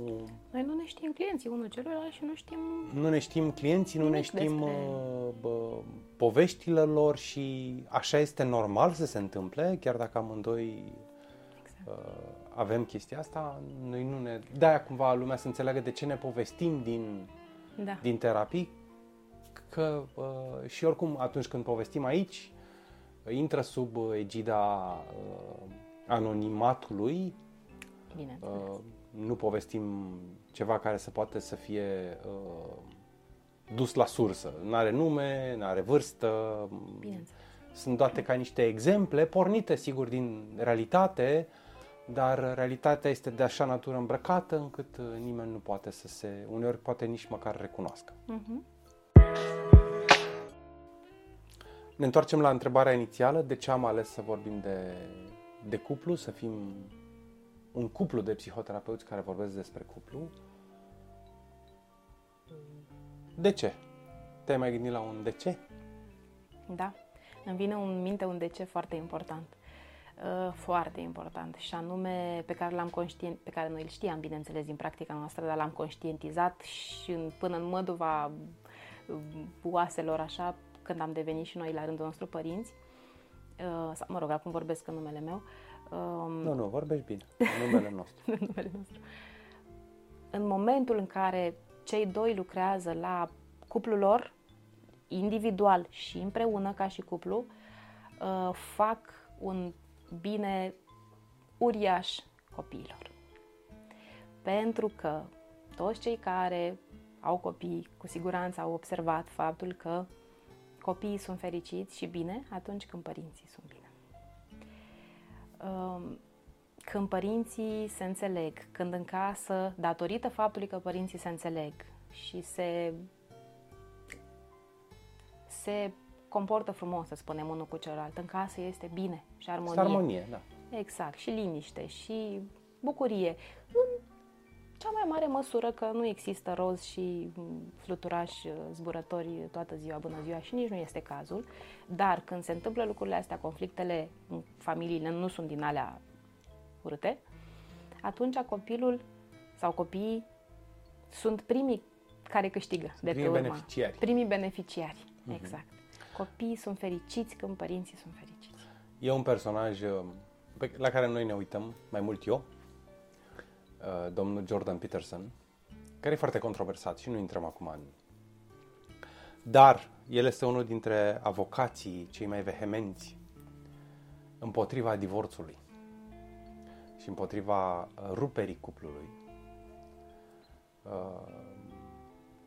Noi nu ne știm clienții unul celuilalt și nu știm... Nu ne știm clienții, nu ne știm despre... Uh, bă, poveștile lor și așa este normal să se întâmple, chiar dacă amândoi exact. uh, avem chestia asta, noi nu ne... De-aia cumva lumea să înțeleagă de ce ne povestim din, da. din terapii, că uh, și oricum atunci când povestim aici, intră sub egida uh, anonimatului. Bine. Uh, nu povestim ceva care să poate să fie uh, dus la sursă. Nu are nume, nu are vârstă. Sunt date ca niște exemple pornite, sigur, din realitate, dar realitatea este de așa natură îmbrăcată încât uh, nimeni nu poate să se, uneori poate nici măcar recunoască. Uh-huh. Ne întoarcem la întrebarea inițială, de ce am ales să vorbim de, de cuplu, să fim un cuplu de psihoterapeuți care vorbesc despre cuplu. De ce? Te-ai mai gândit la un de ce? Da, îmi vine în minte un de ce foarte important. Uh, foarte important și anume pe care l-am conștient, pe care noi îl știam, bineînțeles, din practica noastră, dar l-am conștientizat și în, până în măduva uh, oaselor așa, când am devenit și noi la rândul nostru părinți, uh, sau, mă rog, acum vorbesc în numele meu. Um, nu, nu, vorbești bine, în numele nostru. [laughs] în numele nostru. În momentul în care cei doi lucrează la cuplul lor, individual și împreună ca și cuplu, fac un bine uriaș copiilor. Pentru că toți cei care au copii cu siguranță au observat faptul că copiii sunt fericiți și bine atunci când părinții sunt bine. Um, când părinții se înțeleg, când în casă, datorită faptului că părinții se înțeleg și se, se comportă frumos, să spunem, unul cu celălalt. În casă este bine și armonie. armonie, da. Exact. Și liniște și bucurie. În cea mai mare măsură că nu există roz și fluturași uh, zburători toată ziua, bună ziua și nici nu este cazul. Dar când se întâmplă lucrurile astea, conflictele în familiile nu sunt din alea urâte, atunci copilul sau copiii sunt primii care câștigă de primii pe urmă. beneficiari. Primii beneficiari, uh-huh. exact. Copiii sunt fericiți când părinții sunt fericiți. E un personaj uh, la care noi ne uităm, mai mult eu, uh, domnul Jordan Peterson, care e foarte controversat și nu intrăm acum în... Dar el este unul dintre avocații cei mai vehemenți împotriva divorțului și împotriva uh, ruperii cuplului.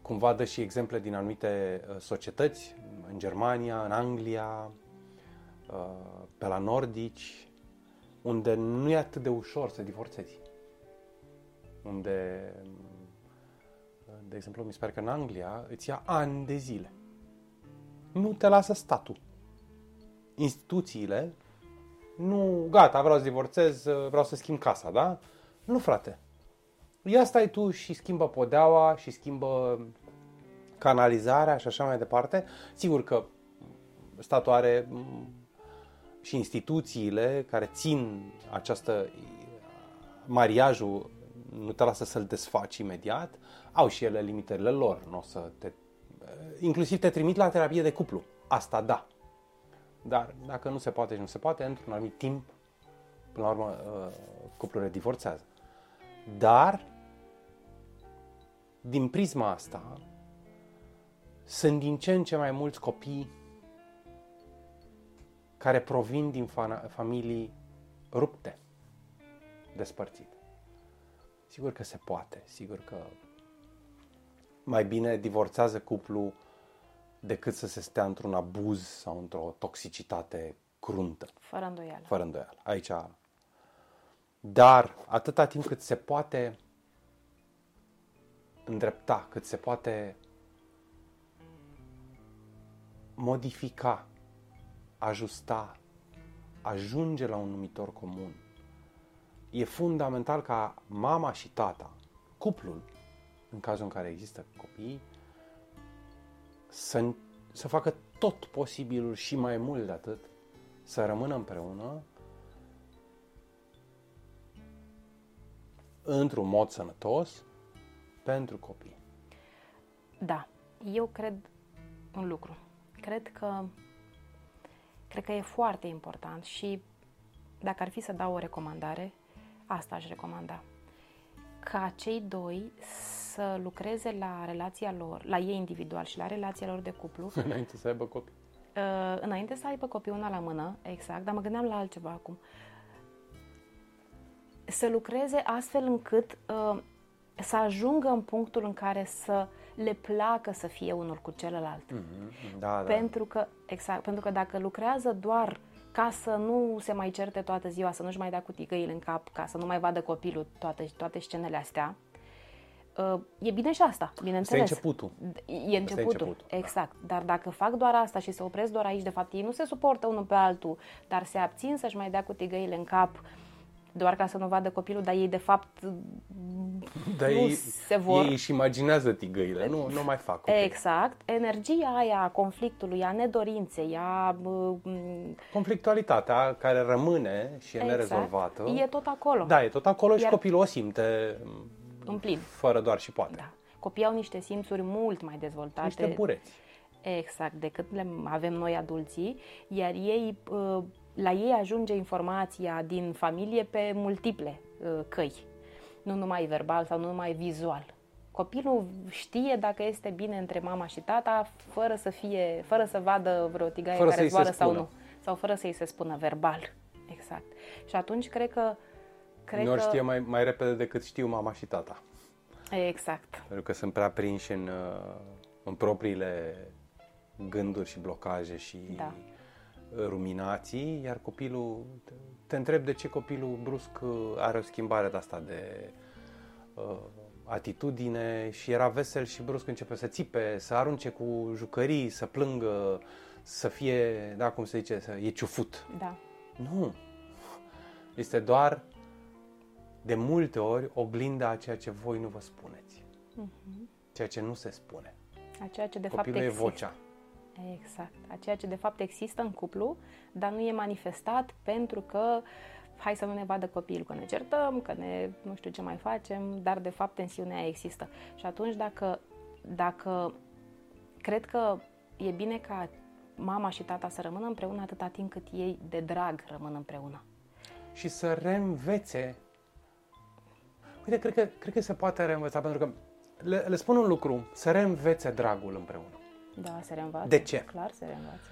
cumva dă și exemple din anumite uh, societăți, în Germania, în Anglia, uh, pe la nordici, unde nu e atât de ușor să divorțezi. Unde, de exemplu, mi se pare că în Anglia îți ia ani de zile. Nu te lasă statul. Instituțiile, nu, gata, vreau să divorțez, vreau să schimb casa, da? Nu, frate. Ia stai tu și schimbă podeaua și schimbă canalizarea și așa mai departe. Sigur că statul are și instituțiile care țin această mariajul nu te lasă să-l desfaci imediat, au și ele limitările lor, nu o să te... Inclusiv te trimit la terapie de cuplu. Asta da. Dar dacă nu se poate și nu se poate, într-un anumit timp, până la urmă, uh, cuplurile divorțează. Dar, din prisma asta, sunt din ce în ce mai mulți copii care provin din familii rupte, despărțite. Sigur că se poate, sigur că mai bine divorțează cuplu decât să se stea într-un abuz sau într-o toxicitate cruntă. Fără îndoială. Fără îndoială. Aici. Dar atâta timp cât se poate îndrepta, cât se poate modifica, ajusta, ajunge la un numitor comun. E fundamental ca mama și tata, cuplul, în cazul în care există copii, să, să facă tot posibilul și mai mult de atât, să rămână împreună într-un mod sănătos pentru copii. Da, eu cred un lucru. Cred că cred că e foarte important și dacă ar fi să dau o recomandare, asta aș recomanda. Ca cei doi să lucreze la relația lor, la ei individual și la relația lor de cuplu. [laughs] Înainte să aibă copii. Uh, înainte să aibă copii una la mână, exact, dar mă gândeam la altceva acum. Să lucreze astfel încât uh, să ajungă în punctul în care să le placă să fie unul cu celălalt. Mm-hmm. Da, da. Pentru că, exact, pentru că dacă lucrează doar ca să nu se mai certe toată ziua, să nu-și mai dea cu tigăile în cap, ca să nu mai vadă copilul toate, toate scenele astea, uh, e bine și asta, bineînțeles. Asta e începutul. E începutul, începutul da. exact. Da. Dar dacă fac doar asta și se opresc doar aici, de fapt ei nu se suportă unul pe altul, dar se abțin să-și mai dea cu tigăile în cap, doar ca să nu vadă copilul, dar ei de fapt dar nu ei, se vor. Ei își imaginează tigăile, nu, nu mai fac copii. Exact. Energia aia a conflictului, a nedorinței, a... Conflictualitatea care rămâne și e exact. nerezolvată. E tot acolo. Da, e tot acolo Iar... și copilul o simte în plin. Fără doar și poate. Da. Copiii au niște simțuri mult mai dezvoltate. Niște bureți. Exact, decât le avem noi adulții, iar ei la ei ajunge informația din familie pe multiple uh, căi, nu numai verbal sau nu numai vizual. Copilul știe dacă este bine între mama și tata, fără să fie, fără să vadă vreo tigaie fără care zboară sau nu, sau fără să-i se spună verbal. Exact. Și atunci cred că cred Nu că... știe mai, mai repede decât știu mama și tata. Exact. Pentru că sunt prea prinși în, uh, în propriile gânduri și blocaje și da ruminații, iar copilul, te întreb de ce copilul brusc are o schimbare de asta de uh, atitudine și era vesel și brusc începe să țipe, să arunce cu jucării, să plângă, să fie, da, cum se zice, să e ciufut. Da. Nu. Este doar de multe ori oglinda a ceea ce voi nu vă spuneți. Uh-huh. Ceea ce nu se spune. A ceea ce de Copilul fapt există. e vocea. Exact. A ceea ce de fapt există în cuplu, dar nu e manifestat pentru că hai să nu ne vadă copilul că ne certăm, că ne nu știu ce mai facem, dar de fapt tensiunea există. Și atunci dacă, dacă cred că e bine ca mama și tata să rămână împreună atâta timp cât ei de drag rămân împreună. Și să reînvețe. Uite, cred că, cred că se poate reînvăța, pentru că le, le spun un lucru, să reînvețe dragul împreună. Da, se reînvață. De ce? Clar se reînvață.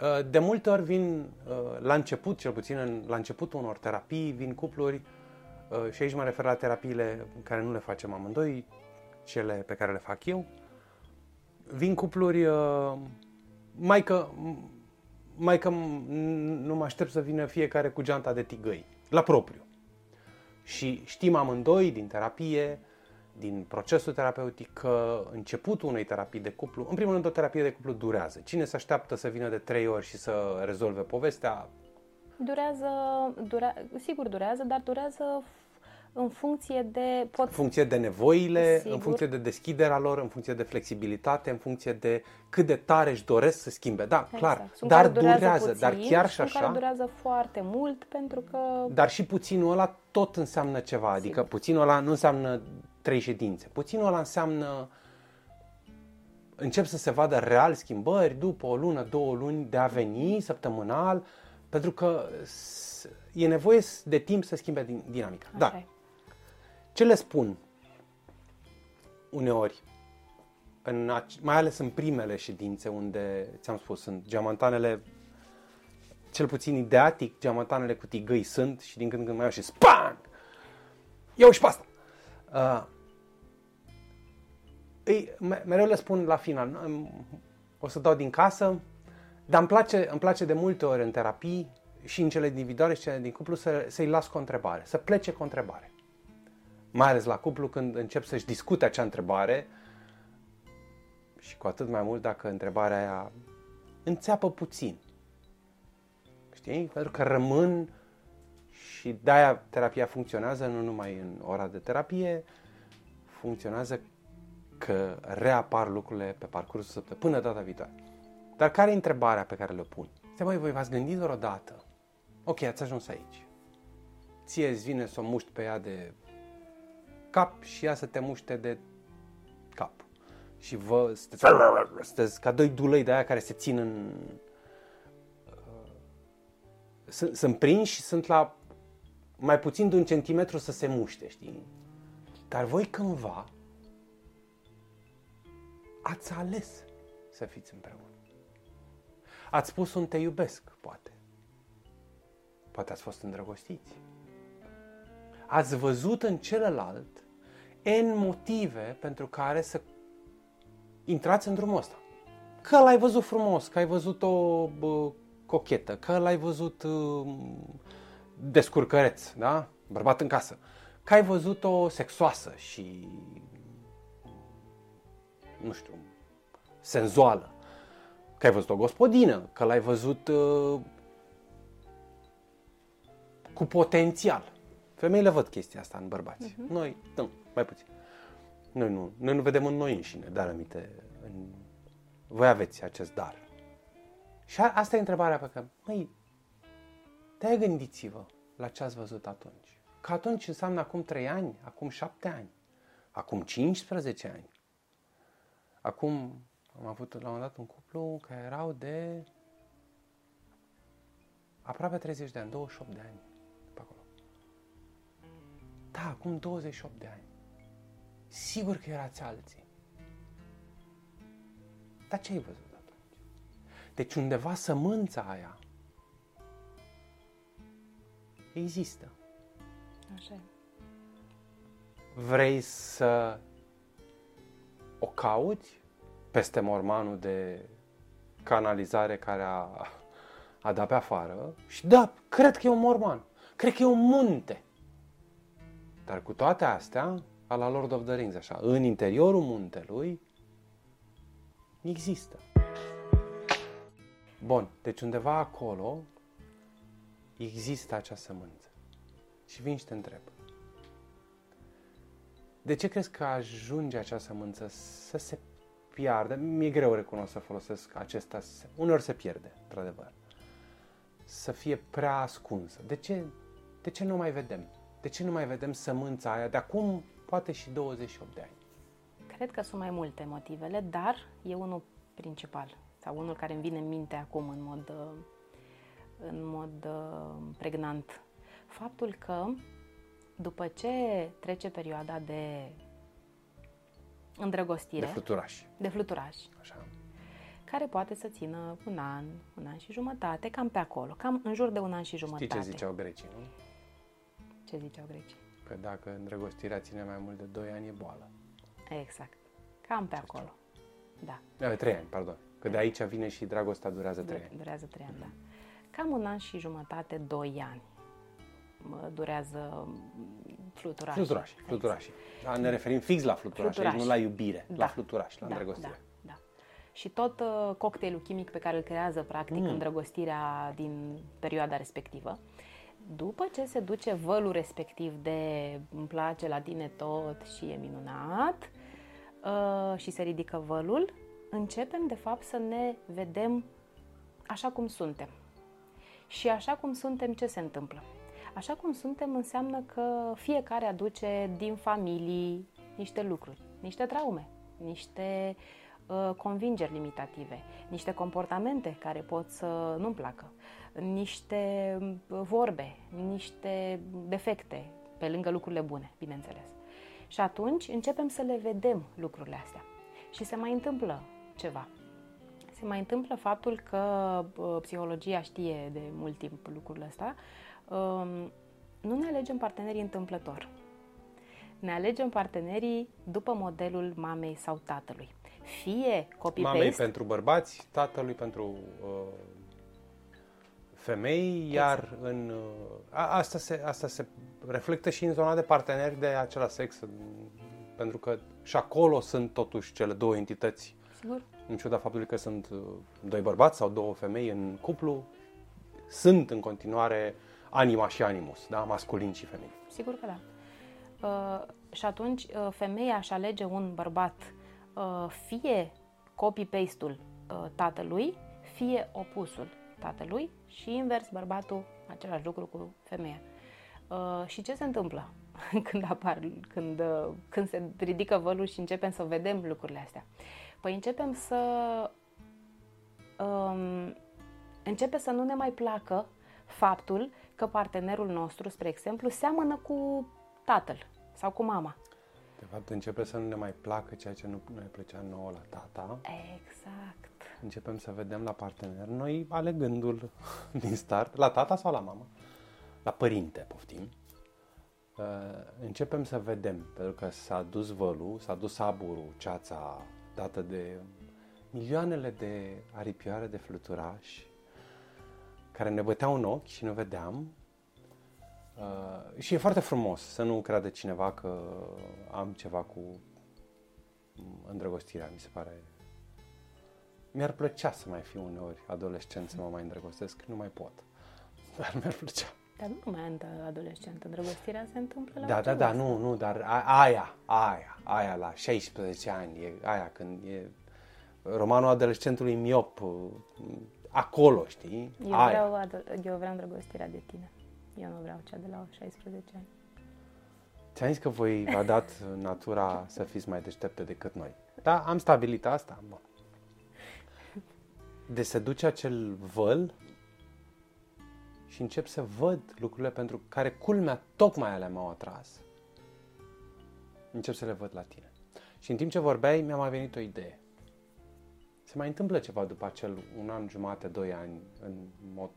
Uh, de multe ori vin, uh, la început, cel puțin la începutul unor terapii, vin cupluri uh, și aici mă refer la terapiile care nu le facem amândoi, cele pe care le fac eu, vin cupluri, uh, mai că, mai că nu mă aștept să vină fiecare cu geanta de tigăi, la propriu. Și știm amândoi din terapie, din procesul terapeutic, că începutul unei terapii de cuplu, în primul rând o terapie de cuplu durează. Cine se așteaptă să vină de trei ori și să rezolve povestea, Durează, dure, sigur durează, dar durează în funcție de... Pot... În funcție de nevoile, Sigur. în funcție de deschiderea lor, în funcție de flexibilitate, în funcție de cât de tare își doresc să schimbe. Da, clar, Exact. Sunt dar care durează durează, puțin, dar chiar și sunt care așa, durează foarte mult pentru că... dar și puținul ăla tot înseamnă ceva. Adică Sigur. puținul ăla nu înseamnă trei ședințe. Puținul ăla înseamnă încep să se vadă real schimbări după o lună, două luni de a veni săptămânal, pentru că s- e nevoie de timp să schimbe din- dinamica. Da. Așa e. Ce le spun uneori, în, ac- mai ales în primele ședințe unde, ți-am spus, sunt geamantanele, cel puțin ideatic, geamantanele cu tigăi sunt și din când în când mai iau și SPANG! Iau și pe asta! Uh, îi, me- mereu le spun la final, "N- o să dau din casă, dar îmi place, îmi place de multe ori în terapii și în cele individuale și cele din cuplu să, să-i las cu o întrebare, să plece cu o întrebare mai ales la cuplu când încep să-și discute acea întrebare și cu atât mai mult dacă întrebarea aia înțeapă puțin. Știi? Pentru că rămân și de-aia terapia funcționează nu numai în ora de terapie, funcționează că reapar lucrurile pe parcursul săptămânii până data viitoare. Dar care e întrebarea pe care le pun? Te mai voi v-ați gândit vreodată? Ok, ați ajuns aici. Ție îți vine să o muști pe ea de cap și ea să te muște de cap. Și vă sunteți, sunteți ca doi dulăi de aia care se țin în... uh, Sunt, sunt prinși și sunt la mai puțin de un centimetru să se muște, știi? Dar voi cândva ați ales să fiți împreună. Ați spus un te iubesc, poate. Poate ați fost îndrăgostiți. Ați văzut în celălalt N motive pentru care să intrați în drumul ăsta. Că l-ai văzut frumos, că ai văzut-o bă, cochetă, că l-ai văzut uh, descurcăreț, da? Bărbat în casă. Că ai văzut-o sexoasă și nu știu, senzuală. Că ai văzut o gospodină, că l-ai văzut uh, cu potențial. Femeile văd chestia asta în bărbați. Uh-huh. Noi, nu, mai puțin. Noi nu, noi nu vedem în noi înșine, dar aminte, în... voi aveți acest dar. Și a, asta e întrebarea pe care, măi, te gândiți-vă la ce ați văzut atunci. Că atunci înseamnă acum 3 ani, acum 7 ani, acum 15 ani. Acum am avut la un moment dat un cuplu care erau de aproape 30 de ani, 28 de ani pe acolo. Da, acum 28 de ani. Sigur că erați alții. Dar ce ai văzut atunci? Deci undeva sămânța aia există. Așa e. Vrei să o cauți peste mormanul de canalizare care a, a dat pe afară și da, cred că e un morman, cred că e un munte. Dar cu toate astea, a la Lord of the Rings, așa, în interiorul muntelui există. Bun, deci undeva acolo există acea sămânță. Și vin și te întreb. De ce crezi că ajunge acea sămânță să se piardă? Mi-e greu recunosc să folosesc acesta. Uneori se pierde, într-adevăr. Să fie prea ascunsă. De ce, de ce nu mai vedem? De ce nu mai vedem sămânța aia de acum poate și 28 de ani? Cred că sunt mai multe motivele, dar e unul principal sau unul care îmi vine în minte acum în mod, uh, în mod uh, pregnant. Faptul că după ce trece perioada de îndrăgostire, De fluturași. de fluturaj, Așa. care poate să țină un an, un an și jumătate, cam pe acolo, cam în jur de un an și Știi jumătate. ce ziceau grecii, nu? Ce ziceau grecii? Că dacă îndrăgostirea ține mai mult de 2 ani e boală. Exact. Cam pe acolo. Da. Eh, Trei ani, pardon. Că de aici vine și dragostea durează trei ani. Durează trei ani, da. Cam un an și jumătate, doi ani mă durează fluturaș. Fluturași, fluturași. Da, ne referim fix la fluturași, Fluturași. aici nu la iubire, la Da. fluturași, la da, îndrăgostire. Da, da. Și tot uh, cocktailul chimic pe care îl creează, practic, mm. îndrăgostirea din perioada respectivă, după ce se duce vălul respectiv de îmi place la tine tot și e minunat uh, și se ridică vălul, începem, de fapt, să ne vedem așa cum suntem. Și așa cum suntem, ce se întâmplă? Așa cum suntem înseamnă că fiecare aduce din familii niște lucruri, niște traume, niște uh, convingeri limitative, niște comportamente care pot să nu-mi placă, niște uh, vorbe, niște defecte, pe lângă lucrurile bune, bineînțeles. Și atunci începem să le vedem lucrurile astea. Și se mai întâmplă ceva. Se mai întâmplă faptul că uh, psihologia știe de mult timp lucrul ăsta. Um, nu ne alegem partenerii întâmplător. Ne alegem partenerii după modelul mamei sau tatălui. Fie copy-paste, Mamei pentru bărbați, tatălui pentru uh, femei, iar în uh, a, asta, se, asta se reflectă și în zona de parteneri de același sex, pentru că și acolo sunt totuși cele două entități sigur, în ciuda faptului că sunt uh, doi bărbați sau două femei în cuplu, sunt în continuare anima și animus, da? masculin și feminin. sigur că da. Uh, și atunci uh, femeia își alege un bărbat uh, fie copy-paste-ul uh, tatălui, fie opusul tatălui și invers bărbatul același lucru cu femeia. Uh, și ce se întâmplă [laughs] când apar, când, uh, când se ridică vălul și începem să vedem lucrurile astea? Păi începem să um, începe să nu ne mai placă faptul că partenerul nostru, spre exemplu, seamănă cu tatăl sau cu mama. De fapt, începe să nu ne mai placă ceea ce nu ne plăcea nouă la tata. Exact. Începem să vedem la partener noi alegându-l [laughs] din start, la tata sau la mama, la părinte, poftim. Uh, Începem să vedem, pentru că s-a dus vălul, s-a dus aburul, ceața dată de milioanele de aripioare de fluturași care ne băteau în ochi și nu vedeam. Uh, și e foarte frumos să nu creadă cineva că am ceva cu îndrăgostirea, mi se pare. Mi-ar plăcea să mai fiu uneori adolescent, să mă mai îndrăgostesc, nu mai pot. [laughs] Dar mi-ar plăcea. Dar nu mai sunt adolescent. Îndrăgostirea se întâmplă la Da, da, orice da, vârstă. nu, nu, dar a- aia, aia, aia la 16 ani, e aia când e romanul adolescentului miop, acolo, știi? Eu aia. vreau, ado- eu vreau îndrăgostirea de tine. Eu nu vreau cea de la 16 ani. Ți-am zis că voi v-a dat [laughs] natura să fiți mai deștepte decât noi. Da, am stabilit asta. Bun. De se duce acel văl și încep să văd lucrurile pentru care culmea tocmai alea m-au atras. Încep să le văd la tine. Și în timp ce vorbeai, mi-a mai venit o idee. Se mai întâmplă ceva după acel un an jumate, doi ani, în mod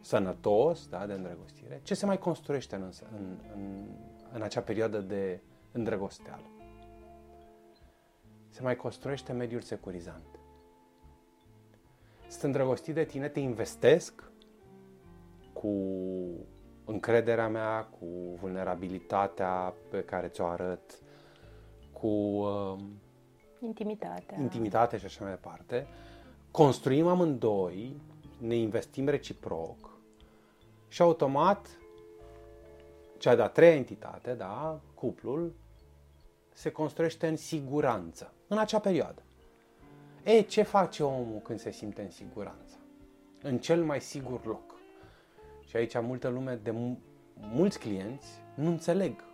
sănătos, da, de îndrăgostire, ce se mai construiește în, în, în, în acea perioadă de îndrăgosteală? Se mai construiește mediul securizant. Sunt îndrăgostit de tine, te investesc cu încrederea mea, cu vulnerabilitatea pe care ți-o arăt, cu uh, Intimitatea. intimitate și așa mai departe, construim amândoi, ne investim reciproc și automat cea de-a treia entitate, da, cuplul, se construiește în siguranță, în acea perioadă. E, ce face omul când se simte în siguranță? În cel mai sigur loc. Și aici multă lume, de mu- mulți clienți, nu înțeleg.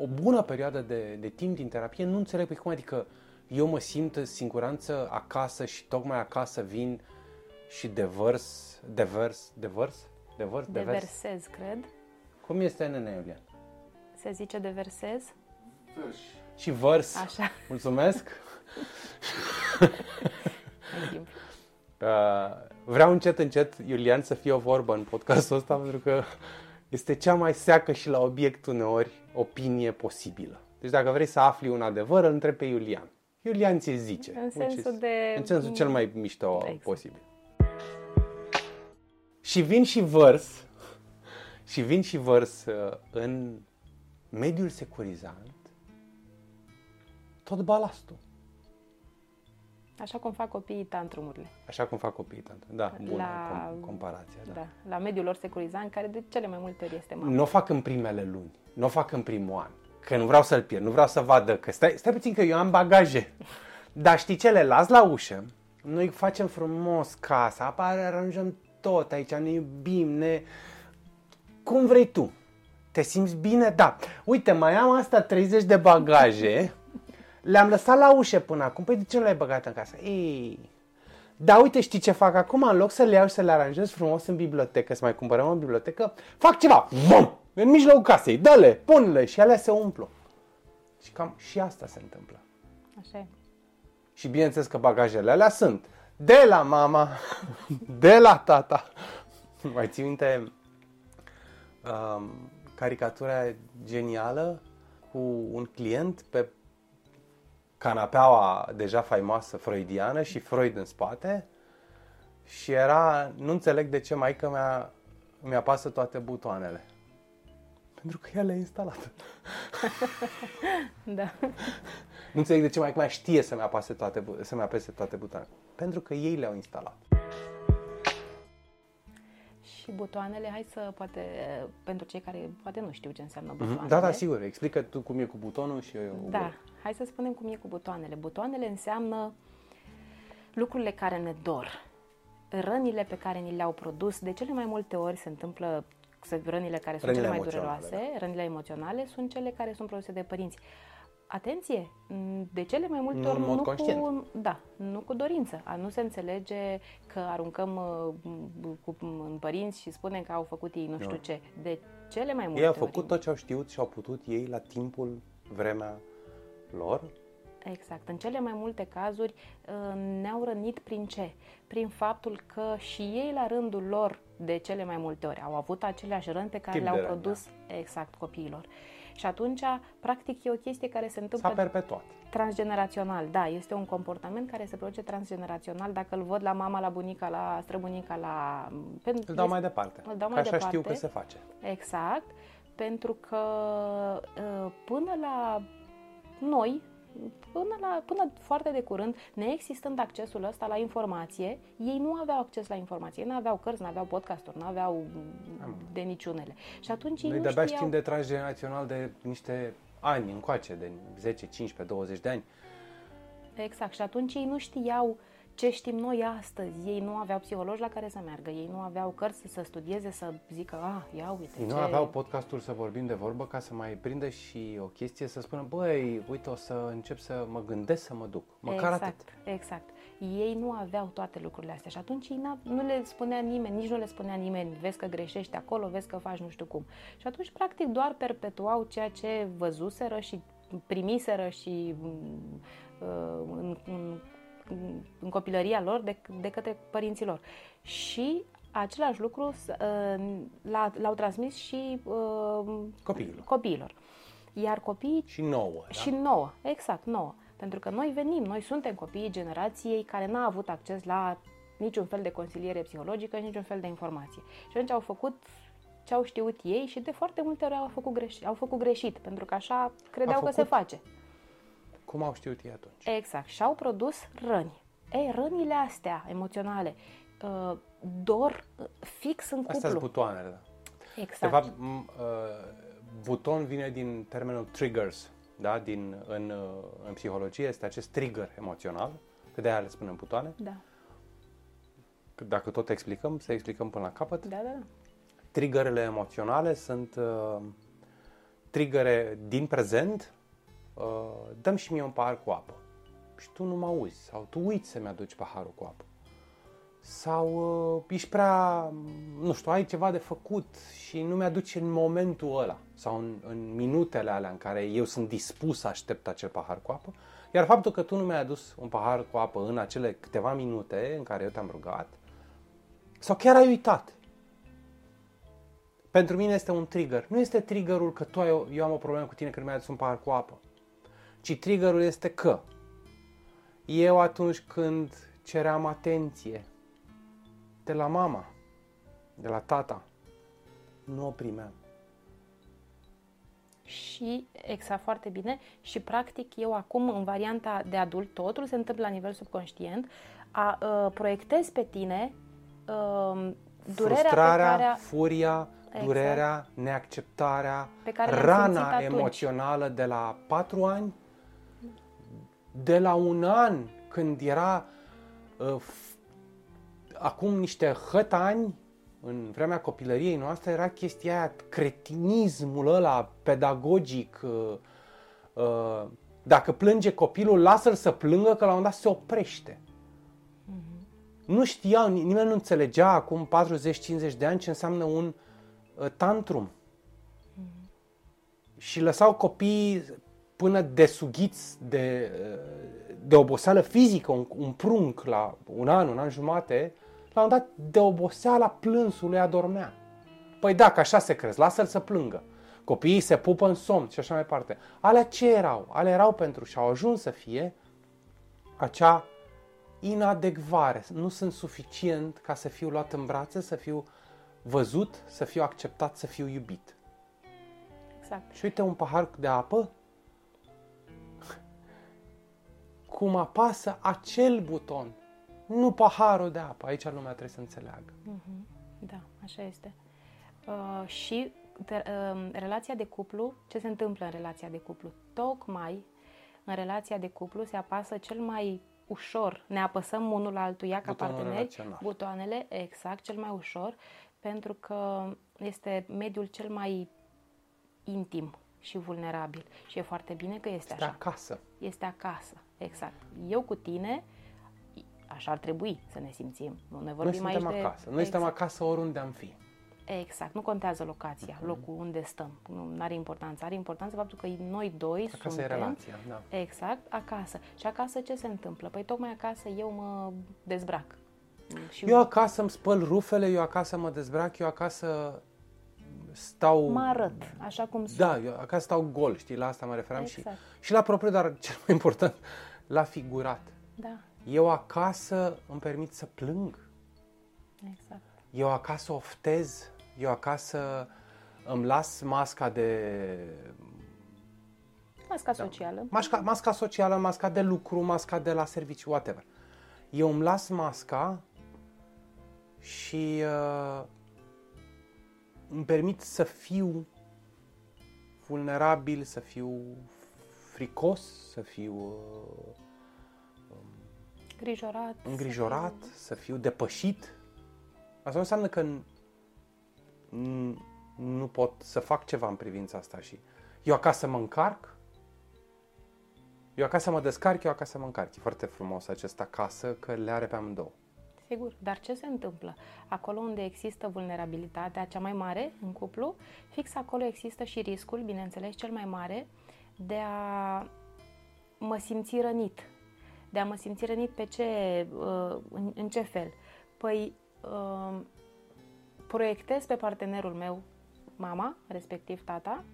O bună perioadă de, de timp din terapie nu înțeleg pe cum adică eu mă simt în siguranță acasă și tocmai acasă vin și devers, devers, devers, devers, devers. Deversez, cred. Cum este nene Iulian? Se zice deversez. Vers. Și vers. Așa. Mulțumesc. [laughs] În timp. Uh, vreau încet, încet, Iulian, să fie o vorbă în podcastul ăsta, pentru că este cea mai seacă și la obiect uneori opinie posibilă. Deci dacă vrei să afli un adevăr, îl întrebi pe Iulian. Iulian ți zice. În Which sensul is- de- În sensul cel mai mișto Exact. posibil. Și vin și vărs, și vin și vărs uh, în mediul securizant tot balastul. Așa cum fac copiii tantrumurile. Așa cum fac copiii, tante. Da, bună La- com- comparație. Da. Da. La mediul lor securizant, care de cele mai multe ori este mamă. Nu o fac în primele luni, nu o fac în primul an, că nu vreau să-l pierd, nu vreau să vadă că stai, stai puțin că eu am bagaje. Dar știi ce, le las la ușă, noi facem frumos casa, apare, aranjăm tot aici, ne iubim, ne... Cum vrei tu? Te simți bine? Da. Uite, mai am asta 30 de bagaje, le-am lăsat la ușă până acum, păi de ce nu le-ai băgat în casă? Ei, da, uite, știi ce fac acum? În loc să le iau și să le aranjez frumos în bibliotecă, să mai cumpărăm în bibliotecă, fac ceva, bum, în mijlocul casei, dă-le, pun-le și alea se umplu. Și cam și asta se întâmplă. Așa e. Și bineînțeles că bagajele alea sunt de la mama, [laughs] de la tata. [laughs] Mai ții minte um, caricatura genială cu un client pe canapeaua deja faimoasă freudiană și Freud în spate și era, nu înțeleg de ce maica mea mi apasă toate butoanele. Pentru că ea le-a instalat. [laughs] Da. Nu înțeleg de ce mai mai știe să-mi apase toate, bu- să-mi apese toate butoanele. Pentru că ei le-au instalat. Și butoanele, hai să poate, pentru cei care poate nu știu ce înseamnă butoanele. Da, da, sigur. Explică tu cum e cu butonul și eu. Da, hai să spunem cum e cu butoanele. Butoanele înseamnă lucrurile care ne dor, rănile pe care ni le-au produs. De cele mai multe ori se întâmplă să- rănile care sunt Rănile cele mai emoționale, dureroase, rănile emoționale, sunt cele care sunt produse de părinți. Atenție, m, de cele mai multe Nu ori în mod nu conștient. cu, da, nu cu dorință. A nu se înțelege că aruncăm uh, m, cu, în părinți și spunem că au făcut ei nu știu Nu. ce. De cele mai multe Ei au ori. făcut tot ce au știut și au putut ei la timpul, vremea lor. Exact. În cele mai multe cazuri uh, ne-au rănit prin ce? Prin faptul că și ei la rândul lor de cele mai multe ori au avut aceleași răni pe care Tip de le-au răni, produs exact copiilor. Și atunci, practic, e o chestie care se S-a întâmplă perpetuat. transgenerațional. Da, este un comportament care se produce transgenerațional. Dacă îl văd la mama, la bunica, la străbunica, la... Pentru- Îl dau mai departe. Îl dau Că mai așa departe. știu că se face. Exact, pentru că uh, până la noi, până, la, până foarte de curând, neexistând accesul ăsta la informație, ei nu aveau acces la informație, ei nu aveau cărți, nu aveau podcasturi, nu aveau mm, de niciunele. Și atunci ei Noi nu de-abia știau... știm de transgenerațional de niște ani încoace, de 10, 15, 20 de ani. Exact, și atunci ei nu știau ce știm noi astăzi. Ei nu aveau psihologi la care să meargă, ei nu aveau cărți să studieze, să zică, ah, ia uite Ei ce... nu aveau podcastul să vorbim de vorbă ca să mai prindă și o chestie să spună, băi, uite, o să încep să mă gândesc să mă duc. Măcar exact, atât. Exact. Ei nu aveau toate lucrurile astea și atunci ei n-a- nu le spunea nimeni, nici nu le spunea nimeni, vezi că greșești acolo, vezi că faci nu știu cum. Și atunci, practic, doar perpetuau ceea ce văzuseră și primiseră și mm, uh, în, în, în, în copilăria lor de, de către părinții lor. Și același lucru s- uh, l-a, l-au transmis și uh, Copiilor. copiilor. Iar copiii Și nouă, da? și nouă, exact, nouă. Pentru că noi venim, noi suntem copiii generației care n-a avut acces la niciun fel de consiliere psihologică, niciun fel de informație. Și atunci au făcut ce au știut ei și de foarte multe ori au făcut, greș- au făcut greșit, pentru că așa credeau că se făcut? face. Cum au știut ei atunci? Exact. Și au produs răni. Ei, rănile astea emoționale uh, dor uh, fix în Astea sunt cuplu. butoanele, da. Exact. De fapt, m- uh, buton vine din termenul triggers, da? Din, în, uh, în psihologie este acest trigger emoțional, că de aia le spunem butoane. da. Că Dacă tot explicăm, să explicăm până la capăt. Da, da, da. Triggerele emoționale sunt uh, triggere din prezent. Uh, dăm și mie un pahar cu apă. Și tu nu mă auzi. Sau tu uiți să-mi aduci paharul cu apă. Sau uh, ești prea, nu știu, ai ceva de făcut și nu mi-aduci în momentul ăla. Sau în, în minutele alea în care eu sunt dispus să aștept acel pahar cu apă. Iar faptul că tu nu mi-ai adus un pahar cu apă în acele câteva minute în care eu te-am rugat, sau chiar ai uitat, pentru mine este un trigger. Nu este triggerul că tu ai, o- eu am o problemă cu tine că nu mi-ai adus un pahar cu apă. Ci triggerul este că Eu atunci când ceream atenție de la mama, de la tata, nu o primeam. Și, exact, foarte bine. Și, practic, eu acum, în varianta de adult, totul se întâmplă la nivel subconștient, a, uh, proiectez pe tine uh, durerea Frustrarea, pe care... furia, Exact. durerea, neacceptarea, Pe care le-am simțit rana atunci. emoțională de la patru ani, de la un an, când era uh, f- acum niște hătani, în vremea copilăriei noastre, era chestia aia, cretinismul ăla pedagogic. uh, uh, Dacă plânge copilul, lasă-l să plângă, că la un moment dat se oprește. Nu știau, ni- nimeni nu înțelegea acum 40-50 de ani ce înseamnă un uh, tantrum. Și lăsau copiii până desughiți de, uh, de oboseală fizică, un, un prunc la un an, un an jumate, la un dat de oboseala plânsului adormea. Păi da, că așa se crezi, lasă-l să plângă. Copiii se pupă în somn și așa mai departe. Alea ce erau? Alea erau pentru și au ajuns să fie acea inadecvare. Nu sunt suficient ca să fiu luat în brațe, să fiu văzut, să fiu acceptat, să fiu iubit. Exact. Și uite un pahar de apă, cum apasă acel buton, nu paharul de apă. Aici lumea trebuie să înțeleagă. Da, așa este. Uh, și te, uh, relația de cuplu, ce se întâmplă în relația de cuplu? Tocmai în relația de cuplu se apasă cel mai ușor, ne apăsăm unul la altuia ca Butonul parteneri, relațional. butoanele, exact, cel mai ușor, pentru că este mediul cel mai intim și vulnerabil. Și e foarte bine că este Este așa. acasă. Este acasă, exact. Eu cu tine, așa ar trebui să ne simțim. Nu ne Noi vorbim suntem aici de... acasă. Noi suntem acasă oriunde am fi. Exact, nu contează locația, Mhm. locul unde stăm, nu are importanță. Are importanță faptul că noi doi Acasă suntem e relația. Da. exact acasă. Și acasă ce se întâmplă? Păi tocmai acasă eu mă dezbrac. Și Eu acasă îmi spăl rufele, eu acasă mă dezbrac, eu acasă stau... mă arăt așa cum sunt. Da, eu acasă stau gol, știi, la asta mă referam Exact. și, și la propriu, dar cel mai important, la figurat. Da, Eu acasă îmi permit să plâng, exact. eu acasă oftez, eu acasă îmi las masca de... Masca socială. Masca, masca socială, masca de lucru, masca de la serviciu, whatever. Eu îmi las masca și uh, îmi permit să fiu vulnerabil, să fiu fricos, să fiu uh, Îngrijorat. îngrijorat, să fiu depășit. Asta nu înseamnă că n- n- nu pot să fac ceva în privința asta și eu acasă mă încarc, eu acasă mă descarc, eu acasă mă încarc. E foarte frumos acest acasă că le are pe amândouă. Sigur, dar ce se întâmplă? Acolo unde există vulnerabilitatea cea mai mare în cuplu, fix acolo există și riscul, bineînțeles, cel mai mare de a mă simți rănit. De a mă simți rănit pe ce, uh, în, în ce fel? Păi uh, proiectez pe partenerul meu mama, respectiv tata,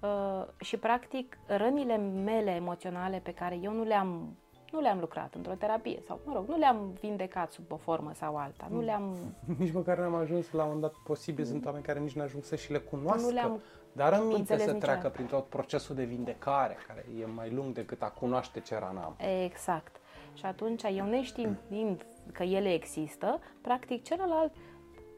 uh, și practic rănile mele emoționale pe care eu nu le-am nu le-am lucrat într-o terapie sau, mă rog, nu le-am vindecat sub o formă sau alta, nu le-am [laughs] Nici măcar n-am ajuns la un dat posibil. Sunt oameni care nici n-ajung să și le cunoască. Nu le-am dar aminte înțeles să niciodată. treacă prin tot procesul de vindecare, care e mai lung decât a cunoaște ce rană am. Exact. Și atunci, eu neștiind că ele există, practic celălalt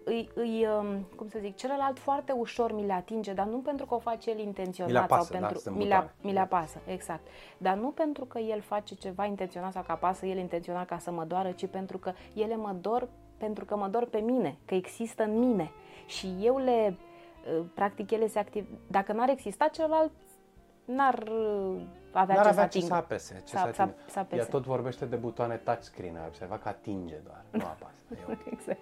îi, îi, um, cum să zic, celălalt foarte ușor mi le atinge, dar nu pentru că o face el intenționat Mi le apasă, sau da, pentru sunt mi, le, butoane. mi le apasă, exact. Dar nu pentru că el face ceva intenționat sau că apasă el intenționat ca să mă doară, ci pentru că ele mă dor pentru că mă dor pe mine, că există în mine. Și eu le uh, practic ele se activ. Dacă n-ar exista celălalt n-ar uh, avea N-ar ce să avea ce atingă. să apese. Ce Să- să, să- atingă. să apese. Ea tot vorbește de butoane touchscreen, ai observat că atinge doar, nu [laughs] apasă. E ok. Exact.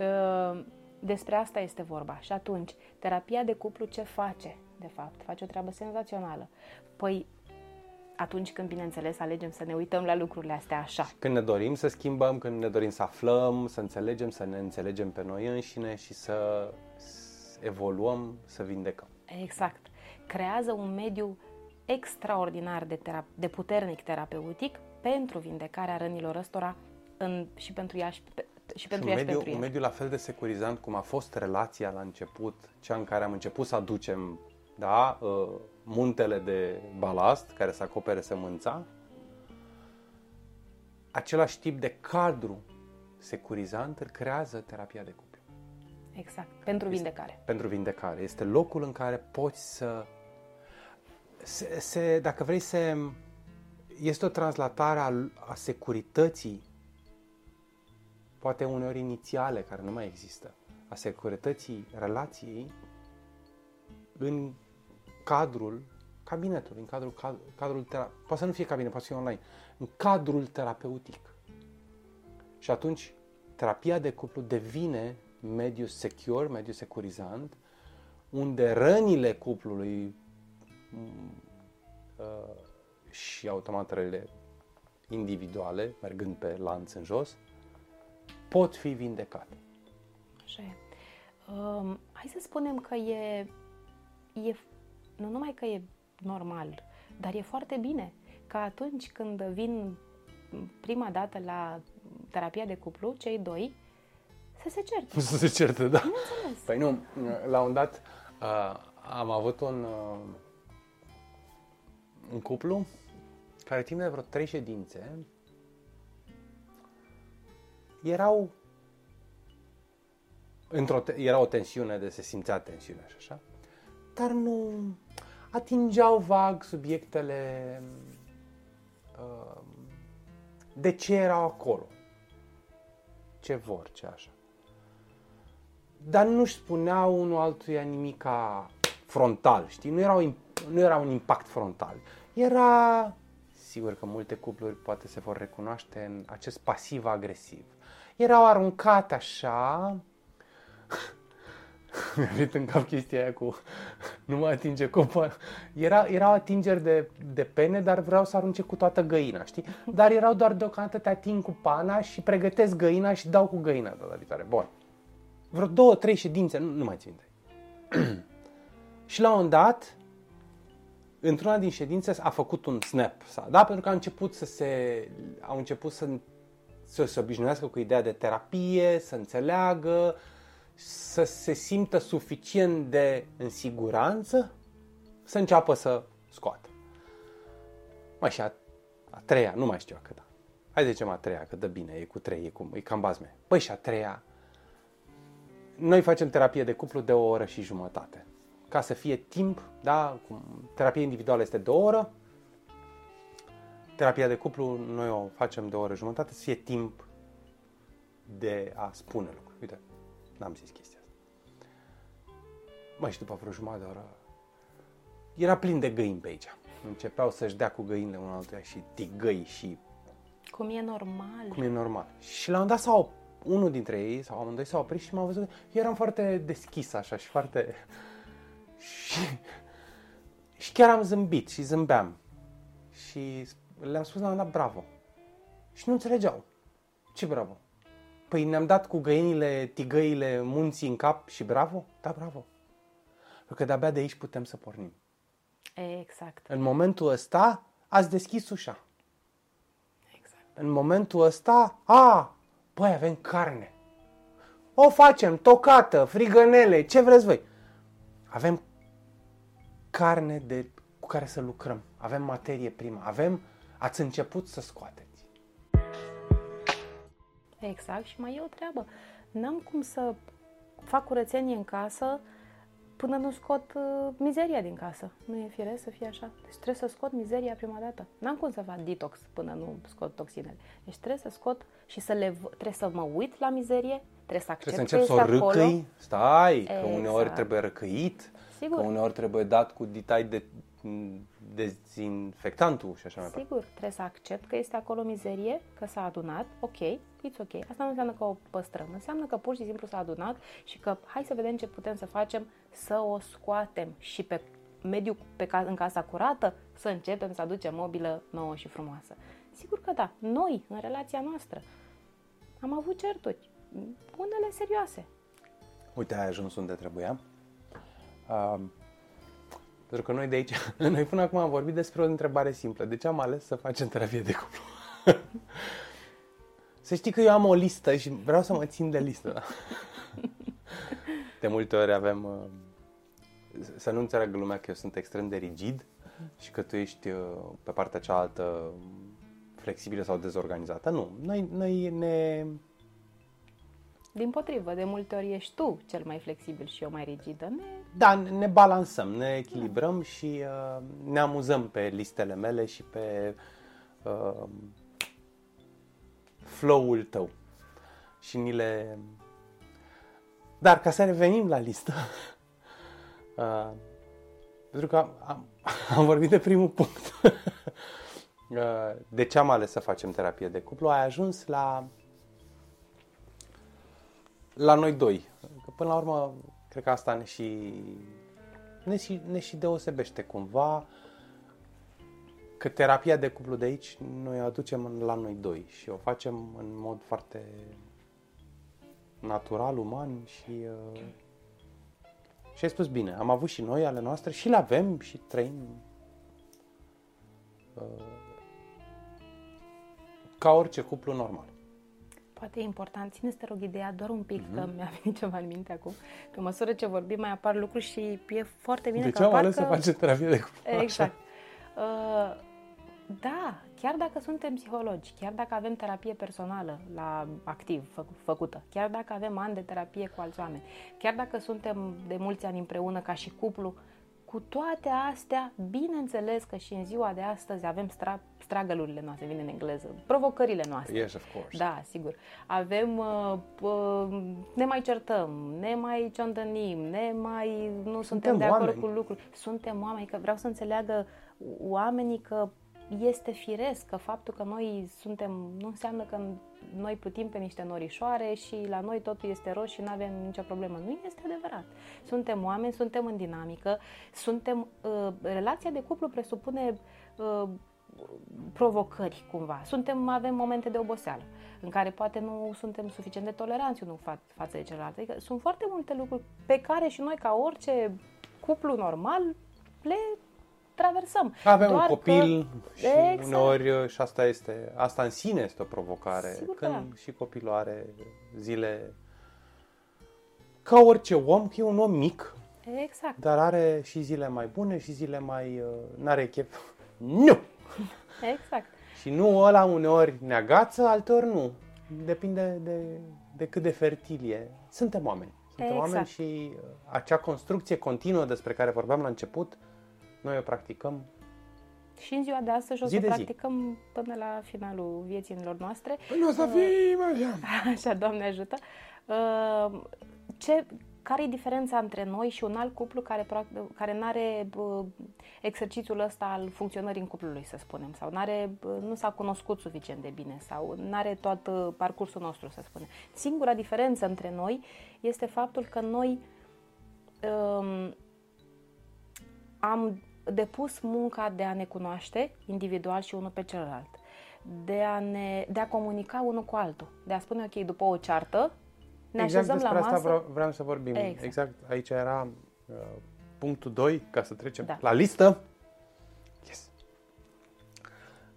Uh, Despre asta este vorba. Și atunci, terapia de cuplu ce face, de fapt? Face o treabă senzațională. Păi, atunci când, bineînțeles, alegem să ne uităm la lucrurile astea așa. Când ne dorim să schimbăm, când ne dorim să aflăm, să înțelegem, să ne înțelegem pe noi înșine și să s- evoluăm, să vindecăm. Exact. Creează un mediu extraordinar de, tera- de puternic terapeutic pentru vindecarea rănilor ăstora în, și pentru ea și, pe, și Și pentru un ea și mediu, pentru un el. mediu la fel de securizant cum a fost relația la început, cea în care am început să aducem da, uh, muntele de balast care să acopere sămânța, același tip de cadru securizant îl creează terapia de cuplu. Exact, pentru vindecare. Pentru vindecare. Este locul în care poți să... Se, se, dacă vrei, se, este o translatare a, a securității, poate uneori inițiale, care nu mai există, a securității relației în cadrul cabinetului, în cadrul, cadrul, cadrul tera- poate să nu fie cabinet, poate să fie online, în cadrul terapeutic. Și atunci terapia de cuplu devine mediu secure, mediu securizant, unde rănile cuplului m, uh, și automat rănile individuale, mergând pe lanț în jos, pot fi vindecate. Așa e. Um, hai să spunem că e, e, nu numai că e normal, dar e foarte bine că atunci când vin prima dată la terapia de cuplu, cei doi, să se certe. [laughs] Să se certe, da. Bineînțeles. Păi nu, la un dat uh, am avut un, uh, un cuplu care timp de vreo trei ședințe erau într-o te- era o tensiune de se simțea tensiune și așa, dar nu atingeau vag subiectele uh, de ce erau acolo, ce vor, ce așa dar nu-și spuneau unul altuia nimica frontal, știi? Nu era, un, nu era un impact frontal. Era, sigur că multe cupluri poate se vor recunoaște în acest pasiv-agresiv. Erau aruncate așa, [laughs] mi-a venit în cap chestia aia cu nu mă atinge copa. Era, erau atingeri de, de pene, dar vreau să arunce cu toată găina, știi? Dar erau doar deocamdată te ating cu pana și pregătesc găina și dau cu găina data viitoare. Bun vreo două, trei ședințe, nu, nu mai țin minte. [clears throat] și la un moment dat, într-una din ședințe a făcut un snap, sa- da? Pentru că a început să se, au început să, să se obișnuiască cu ideea de terapie, să înțeleagă, să se simtă suficient de în siguranță să înceapă să scoată. Mai și a, a treia, nu mai știu a câta. Hai să zicem a treia, că dă bine, e cu trei, e, cu, e cam bazme. Păi și a treia, noi facem terapie de cuplu de o oră și jumătate. Ca să fie timp, da, cum terapia individuală este de o oră, terapia de cuplu noi o facem de o oră și jumătate, să fie timp de a spune lucruri. Uite, n-am zis chestia asta. Mai și după vreo jumătate de oră, era plin de găini pe aici. Începeau să-și dea cu găinile unul altuia și tigăi și Cum e normal. cum e normal. Și la un dat s-au, unul dintre ei, sau amândoi s-au oprit și m-au văzut. Eu eram foarte deschis așa și foarte... [laughs] Și, și chiar am zâmbit și zâmbeam. Și le-am spus la un dat bravo. Și nu înțelegeau. Ce bravo? Păi ne-am dat cu găinile, tigăile, munții în cap și bravo? Da, bravo. Pentru că de-abia de aici putem să pornim. Exact, În momentul ăsta ați deschis ușa. exact. în momentul ăsta, a, băi, avem carne. O facem, tocată, frigănele, ce vreți voi. Avem carne de, cu care să lucrăm. Avem materie primă. Avem, ați început să scoateți. Exact, și mai e o treabă. N-am cum să fac curățenie în casă până nu scot uh, mizeria din casă. Nu e firesc să fie așa. Deci trebuie să scot mizeria prima dată. N-am cum să fac detox până nu scot toxinele. Deci trebuie să scot și să le, v- trebuie să mă uit la mizerie, trebuie să accept Trebuie să că încep să o este acolo. râcăi. Stai, că Exact. uneori trebuie răcăit, Sigur. că uneori trebuie dat cu ditai de dezinfectantul și așa mai departe. Sigur, trebuie să accept că este acolo mizerie, că s-a adunat, ok, it's ok. Asta nu înseamnă că o păstrăm, înseamnă că pur și simplu s-a adunat și că hai să vedem ce putem să facem să o scoatem și pe mediu pe ca, în casa curată să începem să aducem mobilă nouă și frumoasă. Sigur că da, noi, în relația noastră, am avut certuri, unele serioase. Uite, ai ajuns unde trebuia. Uh, Pentru că noi de aici, [laughs] noi până acum am vorbit despre o întrebare simplă. De ce am ales să facem terapie de cuplu? [laughs] să știi că eu am o listă și vreau să mă țin de listă. Da? [laughs] De multe ori avem... uh, Să nu înțeleagă lumea că eu sunt extrem de rigid și că tu ești uh, pe partea cealaltă flexibilă sau dezorganizată. Nu. Noi, noi ne... Din potrivă, de multe ori ești tu cel mai flexibil și eu mai rigidă. Ne... Da, ne balansăm, ne echilibrăm și uh, ne amuzăm pe listele mele și pe uh, flow-ul tău. Și ni le... Dar ca să revenim la listă, [laughs] uh, pentru că am, am, [laughs] am vorbit de primul punct. [laughs] Uh, de ce am ales să facem terapie de cuplu? Ai ajuns la la noi doi. Că până la urmă, cred că asta ne și, ne și, ne și deosebește cumva că terapia de cuplu de aici noi o aducem la noi doi și o facem în mod foarte natural, uman și uh, și ai spus bine, am avut și noi ale noastre și le avem și trăim uh, ca orice cuplu normal. Poate e important, ține te rog ideea doar un pic, Mhm. că mi-a [laughs] venit ceva în minte acum. Pe măsură ce vorbim mai apar lucruri și e foarte bine de că ce am apar ales că... să facem terapie de cuplu? așa? Exact. Uh, da, chiar dacă suntem psihologi, chiar dacă avem terapie personală la activ fă, făcută, chiar dacă avem ani de terapie cu alți oameni, chiar dacă suntem de mulți ani împreună ca și cuplu, cu toate astea, bineînțeles că și în ziua de astăzi avem stra, stragălurile noastre, vine în engleză, provocările noastre. Yes, of course. Da, sigur. Avem, uh, uh, ne mai certăm, ne mai ciondănim, ne mai nu suntem, Suntem de acord oameni. cu lucruri. Suntem oameni, că vreau să înțeleagă oamenii că este firesc, că faptul că noi suntem, nu înseamnă că noi plutim pe niște norișoare și la noi totul este roșu și nu avem nicio problemă. Nu este adevărat. Suntem oameni, suntem în dinamică, suntem, uh, relația de cuplu presupune uh, provocări cumva. Suntem, avem momente de oboseală în care poate nu suntem suficient de toleranți unul fa- față de celălalt. Adică sunt foarte multe lucruri pe care și noi, ca orice cuplu normal, le traversăm. Avem Doar un copil că... și Exact. uneori și asta este, asta în sine este o provocare. Sigur că când da. și copilul are zile ca orice om, că e un om mic, Exact. dar are și zile mai bune și zile mai... Uh, n-are chef. [laughs] Nu! Exact. Și nu ăla uneori ne agață, alteori nu. Depinde de, de cât de fertil e. Suntem oameni. Suntem Exact. oameni și uh, acea construcție continuă despre care vorbeam la început, noi o practicăm Și în ziua de astăzi o Zi să de zi. practicăm până la finalul vieților noastre. Nu o să fim așa. [laughs] Așa, Doamne ajută. Uh, Ce, care e diferența între noi și un alt cuplu care, prac- care nu are exercițiul ăsta al funcționării în cuplului, să spunem, sau n-are, bă, nu s-a cunoscut suficient de bine, sau nu are tot uh, parcursul nostru, să spunem. Singura diferență între noi este faptul că noi um, am depus munca de a ne cunoaște individual și unul pe celălalt, de a, ne, de a comunica unul cu altul, de a spune, ok, după o ceartă, ne exact așezăm despre la masă. asta vreau, vreau să vorbim. Exact. Exact. Aici era uh, punctul 2, ca să trecem Da. la listă. Yes.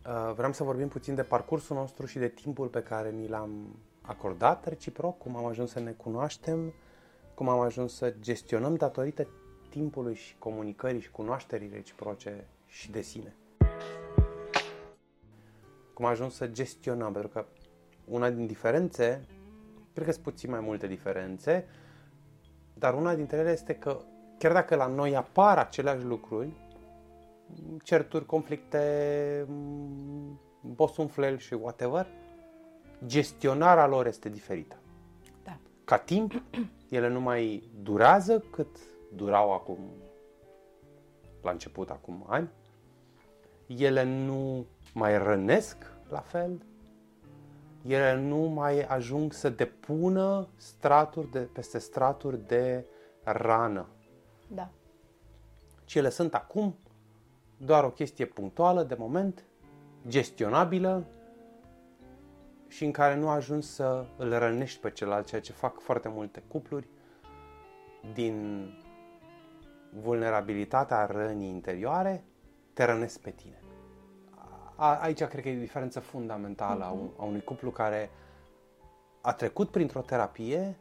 Uh, vreau să vorbim puțin de parcursul nostru și de timpul pe care ni l-am acordat reciproc, cum am ajuns să ne cunoaștem, cum am ajuns să gestionăm datorită timpului și comunicării și cunoașterii reciproce și de sine. Cum am ajuns să gestionăm, pentru că una din diferențe, cred că sunt puțin mai multe diferențe, dar una dintre ele este că chiar dacă la noi apar aceleași lucruri, certuri, conflicte, m, bosunflel și whatever, gestionarea lor este diferită. Da. Ca timp, ele nu mai durează cât durau acum, la început, acum ani. Ele nu mai rănesc la fel. Ele nu mai ajung să depună straturi de, peste straturi de rană Da. ci ele sunt acum doar o chestie punctuală, de moment, gestionabilă și în care nu ajungi să îl rănești pe celălalt, ceea ce fac foarte multe cupluri din vulnerabilitatea rănii interioare te rănesc pe tine. A, aici cred că e o diferență fundamentală a, un, a unui cuplu care a trecut printr-o terapie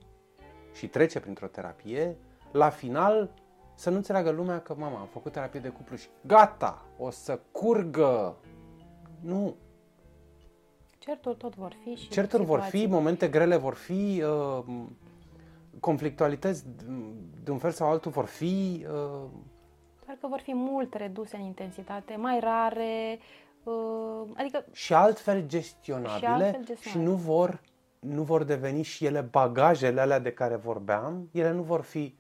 și trece printr-o terapie, la final să nu înțeleagă lumea că, mama, am făcut terapie de cuplu și gata, o să curgă. Nu. Certuri tot vor fi și Certuri vor situații. fi, momente grele vor fi, uh, conflictualități de un fel sau altul vor fi, uh, Doar că vor fi mult reduse în intensitate, mai rare, uh, adică și altfel gestionabile Și altfel și gestionabile. nu vor, nu vor deveni și ele bagajele alea de care vorbeam, ele nu vor fi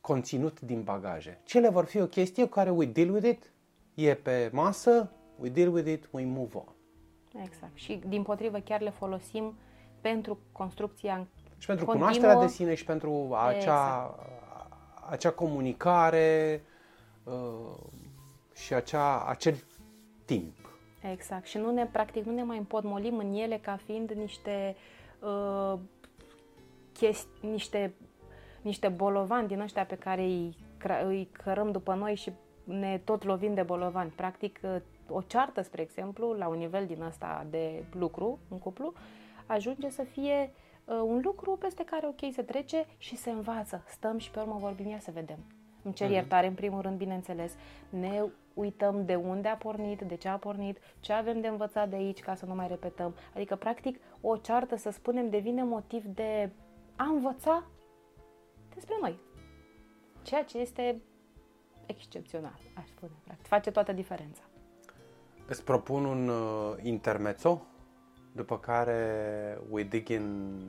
conținut din bagaje. Cele vor fi o chestie cu care we deal with it, e pe masă, we deal with it, we move on. Exact. Și din potrivă chiar le folosim pentru construcția Și pentru continuă. cunoașterea de sine și pentru acea, Exact. acea comunicare uh, și acea, acel timp. Exact. Și nu ne, practic, nu ne mai împotmolim în ele ca fiind niște uh, chesti, niște, niște bolovani din ăștia pe care îi, cra- îi cărăm după noi și ne tot lovim de bolovani. Practic, uh, o ceartă, spre exemplu, la un nivel din ăsta de lucru, în cuplu, ajunge să fie uh, un lucru peste care, ok, se trece și se învață. Stăm și pe urmă vorbim, ia să vedem. Îmi cer iertare, în primul rând, bineînțeles. Ne uităm de unde a pornit, de ce a pornit, ce avem de învățat de aici ca să nu mai repetăm. Adică, practic, o ceartă, să spunem, devine motiv de a învăța despre noi. Ceea ce este excepțional, aș spune. Practic, face toată diferența. Îți propun un uh, intermezzo, după care we dig in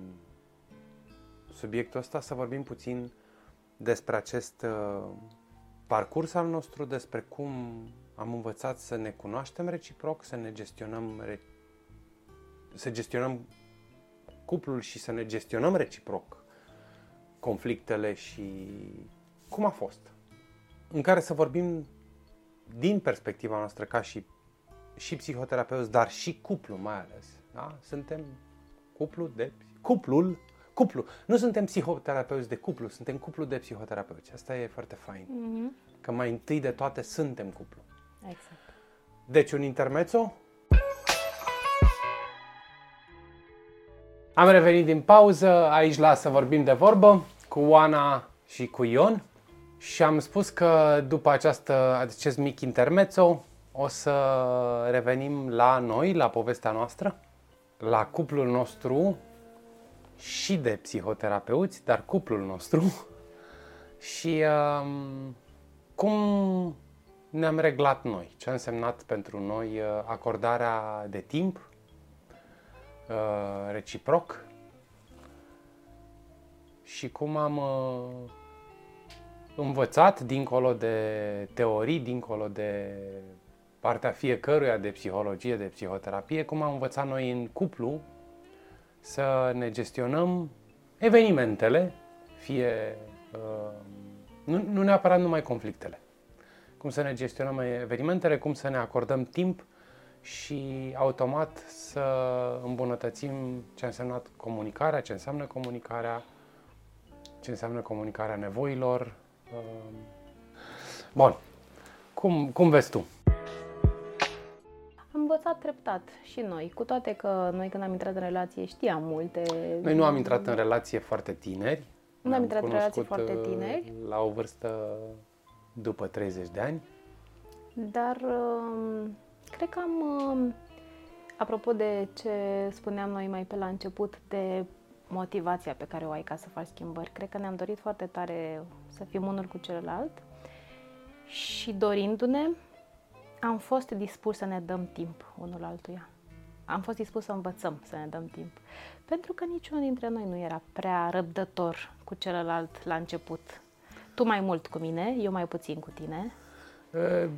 subiectul ăsta să vorbim puțin despre acest uh, parcurs al nostru, despre cum am învățat să ne cunoaștem reciproc, să ne gestionăm re- să gestionăm cuplul și să ne gestionăm reciproc conflictele și cum a fost. În care să vorbim din perspectiva noastră ca și și psihoterapeuți, dar și cuplu mai ales. Da? Suntem cuplu de cuplul cuplu. Nu suntem psihoterapeuți de cuplu, suntem cuplu de psihoterapeuți. Asta e foarte fain. Mm-hmm. Că mai întâi de toate suntem cuplu. Exact. Deci un intermezzo. Am revenit din pauză, aici la să vorbim de vorbă cu Oana și cu Ion și am spus că după această, acest mic intermezzo o să revenim la noi, la povestea noastră, la cuplul nostru și de psihoterapeuți, dar cuplul nostru. [laughs] Și um, cum ne-am reglat noi, ce a însemnat pentru noi uh, acordarea de timp uh, reciproc? Și cum am uh, învățat dincolo de teorii, dincolo de partea fiecăruia de psihologie, de psihoterapie, cum am învățat noi în cuplu să ne gestionăm evenimentele, fie uh, nu, nu neapărat numai conflictele. Cum să ne gestionăm evenimentele, cum să ne acordăm timp și automat să îmbunătățim ce a însemnat comunicarea, ce înseamnă comunicarea, ce înseamnă comunicarea nevoilor. Uh, Bun. Cum, cum vezi tu? Am învățat treptat și noi, cu toate că noi când am intrat în relație știam multe. Noi nu am intrat în relație foarte tineri. Nu am Ne-am intrat în relație cunoscut, foarte uh, tineri. La o vârstă după 30 de ani. Dar um, cred că am, um, apropo de ce spuneam noi mai pe la început, de motivația pe care o ai ca să faci schimbări, cred că ne-am dorit foarte tare să fim unul cu celălalt și dorindu-ne, am fost dispuși să ne dăm timp unul altuia. Am fost dispus să învățăm să ne dăm timp. Pentru că niciunul dintre noi nu era prea răbdător cu celălalt la început. Tu mai mult cu mine, eu mai puțin cu tine. Uh,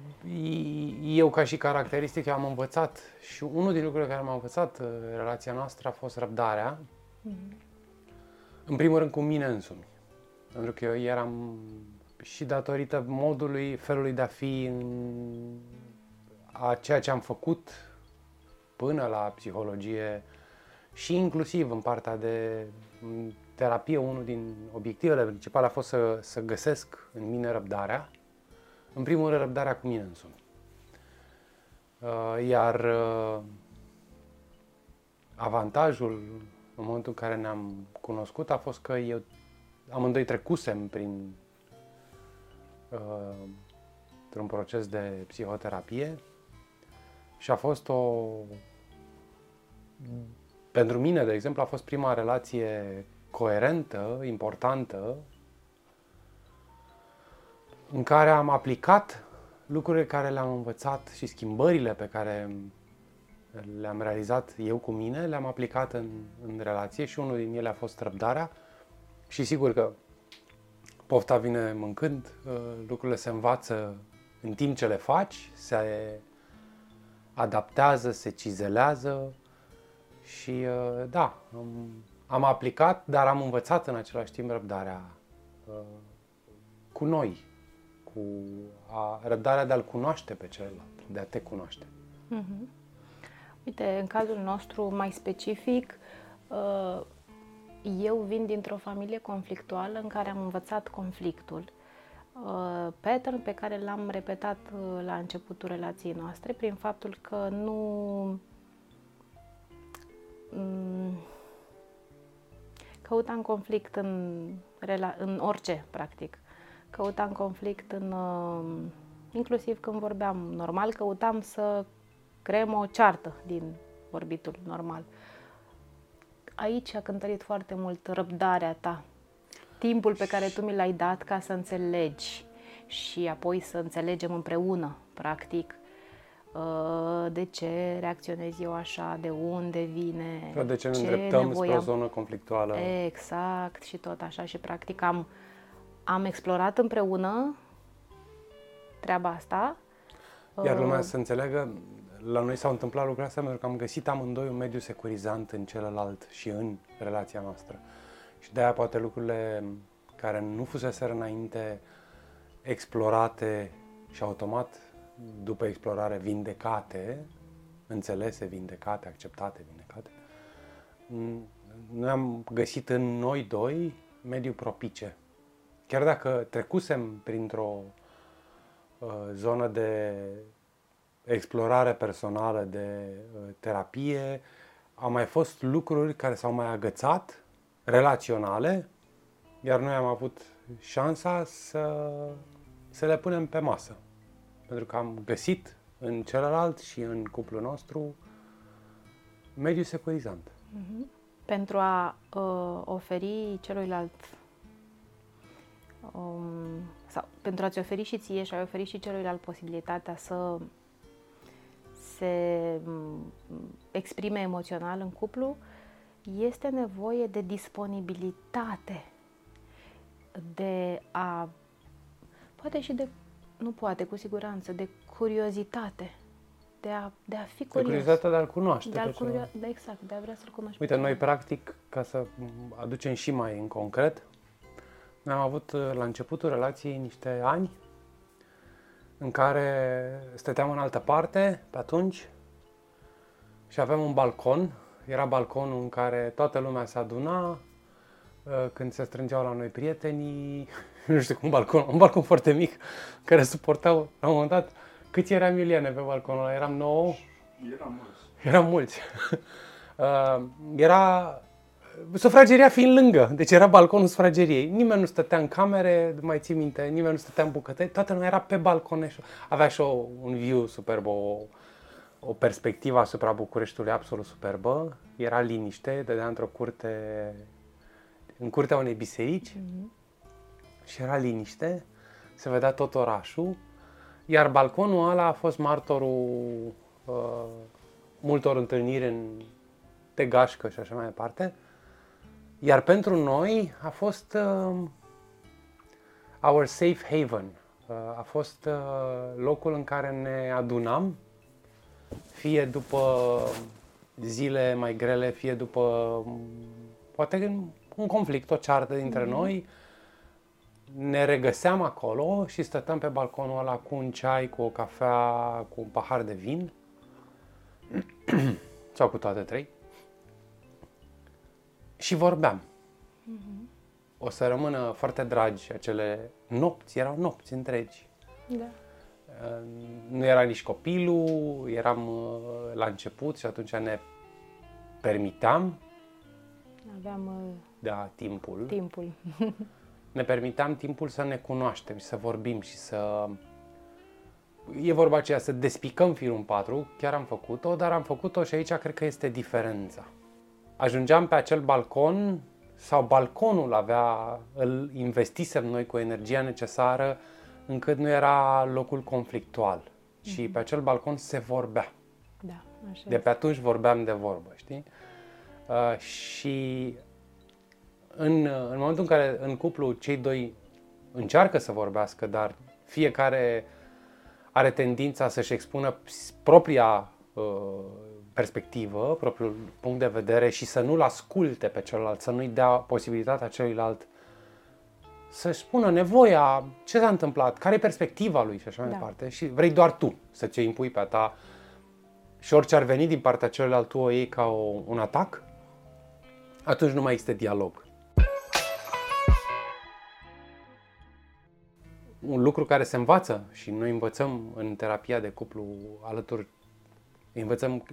Eu ca și caracteristică am învățat și unul din lucrurile care m-a învățat uh, relația noastră a fost răbdarea. În primul rând cu mine însumi. Pentru că eu eram și datorită modului, felului de a fi în a ceea ce am făcut până la psihologie și inclusiv în partea de m, terapie, unul din obiectivele principale a fost să, să găsesc în mine răbdarea În primul rând, răbdarea cu mine însumi. Uh, iar uh, avantajul în momentul în care ne-am cunoscut a fost că eu amândoi trecusem prin uh, un proces de psihoterapie și a fost o pentru mine, de exemplu, a fost prima relație coerentă, importantă, în care am aplicat lucrurile care le-am învățat și schimbările pe care le-am realizat eu cu mine, le-am aplicat în, în relație și unul din ele a fost răbdarea. Și sigur că pofta vine mâncând, uh, lucrurile se învață în timp ce le faci, se adaptează, se cizelează și uh, da, am, am aplicat, dar am învățat în același timp răbdarea uh, cu noi, cu a, răbdarea de a-l cunoaște pe celălalt, de a te cunoaște. Mm-hmm. Uite, în cazul nostru mai specific, uh, eu vin dintr-o familie conflictuală în care am învățat conflictul. Uh, pattern pe care l-am repetat uh, la începutul relației noastre prin faptul că nu mm, căutam conflict în, în orice, practic. Căutam conflict în, inclusiv când vorbeam normal, căutam să creăm o ceartă din vorbitul normal. Aici a cântărit foarte mult răbdarea ta, timpul pe care tu mi l-ai dat ca să înțelegi și apoi să înțelegem împreună, practic, uh, de ce reacționez eu așa, de unde vine, de ce ne ce îndreptăm spre o zonă conflictuală. Exact, și tot așa. Și practic am, am explorat împreună treaba asta. Iar lumea uh, să înțeleagă la noi s-au întâmplat lucrurile astea pentru că am găsit amândoi un mediu securizant în celălalt și în relația noastră. Și de-aia poate lucrurile care nu fusese înainte explorate și automat după explorare vindecate, înțelese, vindecate, acceptate, vindecate, noi am găsit în noi doi mediu propice. Chiar dacă trecusem printr-o uh, zonă de explorare personală, de uh, terapie, au mai fost lucruri care s-au mai agățat, relaționale, iar noi am avut șansa să, să le punem pe masă. Pentru că am găsit în celălalt și în cuplul nostru mediu securizant. Mm-hmm. Pentru a uh, oferi celuilalt um, sau pentru a-ți oferi și ție și a oferi și celuilalt posibilitatea să se exprime emoțional în cuplu, este nevoie de disponibilitate, de a, poate și de, nu poate, cu siguranță, de curiozitate, de a, de a fi curios. De curiozitatea de a-l cunoaște. De a curio- de, exact, de a vrea să-l cunoști. Uite, noi practic, ca să aducem și mai în concret, noi am avut la începutul relației niște ani în care stăteam în altă parte pe atunci și aveam un balcon. Era balconul în care toată lumea se aduna uh, când se strângeau la noi prietenii, [laughs] nu știu cum, un balcon, un balcon foarte mic, care suportau, la un moment dat, câți eram Iuliane pe balconul ăla? Eram nouă? Eram mulți. Eram mulți. [laughs] Uh, era sufrageria fiind lângă, deci era balconul sufrageriei. Nimeni nu stătea în camere, mai ții minte, nimeni nu stătea în bucătări, toată lumea era pe balcon. Avea și o, un view superb, o, o perspectivă asupra Bucureștiului absolut superbă. Era liniște, dădea într-o curte, în curtea unei biserici mm-hmm. și era liniște, se vedea tot orașul, iar balconul ăla a fost martorul uh, multor întâlniri în de gașcă și așa mai departe. Iar pentru noi a fost uh, our safe haven. Uh, a fost uh, locul în care ne adunam, fie după zile mai grele, fie după poate un conflict, o ceartă dintre mm-hmm. noi. Ne regăseam acolo și stăteam pe balconul ăla cu un ceai, cu o cafea, cu un pahar de vin [clears throat] sau cu toate trei și vorbeam. Mm-hmm. O să rămână foarte dragi acele nopți, erau nopți întregi. Da. Nu era nici copilul, eram uh, la început și atunci ne permiteam Aveam uh, da, timpul. timpul. [laughs] ne permiteam timpul să ne cunoaștem și să vorbim și să... E vorba aceea să despicăm firul în patru, chiar am făcut-o, dar am făcut-o și aici cred că este diferența. Ajungeam pe acel balcon sau balconul avea, îl investisem noi cu energia necesară încât nu era locul conflictual. Și pe acel balcon se vorbea. Da, așa De pe atunci vorbeam de vorbă, știi? Uh, și în, în momentul în care în cuplu cei doi încearcă să vorbească, dar fiecare are tendința să-și expună ps- propria uh, perspectivă, propriul punct de vedere și să nu-l asculte pe celălalt, să nu-i dea posibilitatea celuilalt să-și spună nevoia, ce s-a întâmplat, care e perspectiva lui și așa mai Da. departe. Și vrei doar tu să ți impui pe a ta și orice ar veni din partea celuilalt, tu o iei ca o, un atac, atunci nu mai există dialog. Un lucru care se învață și noi învățăm în terapia de cuplu alături, învățăm,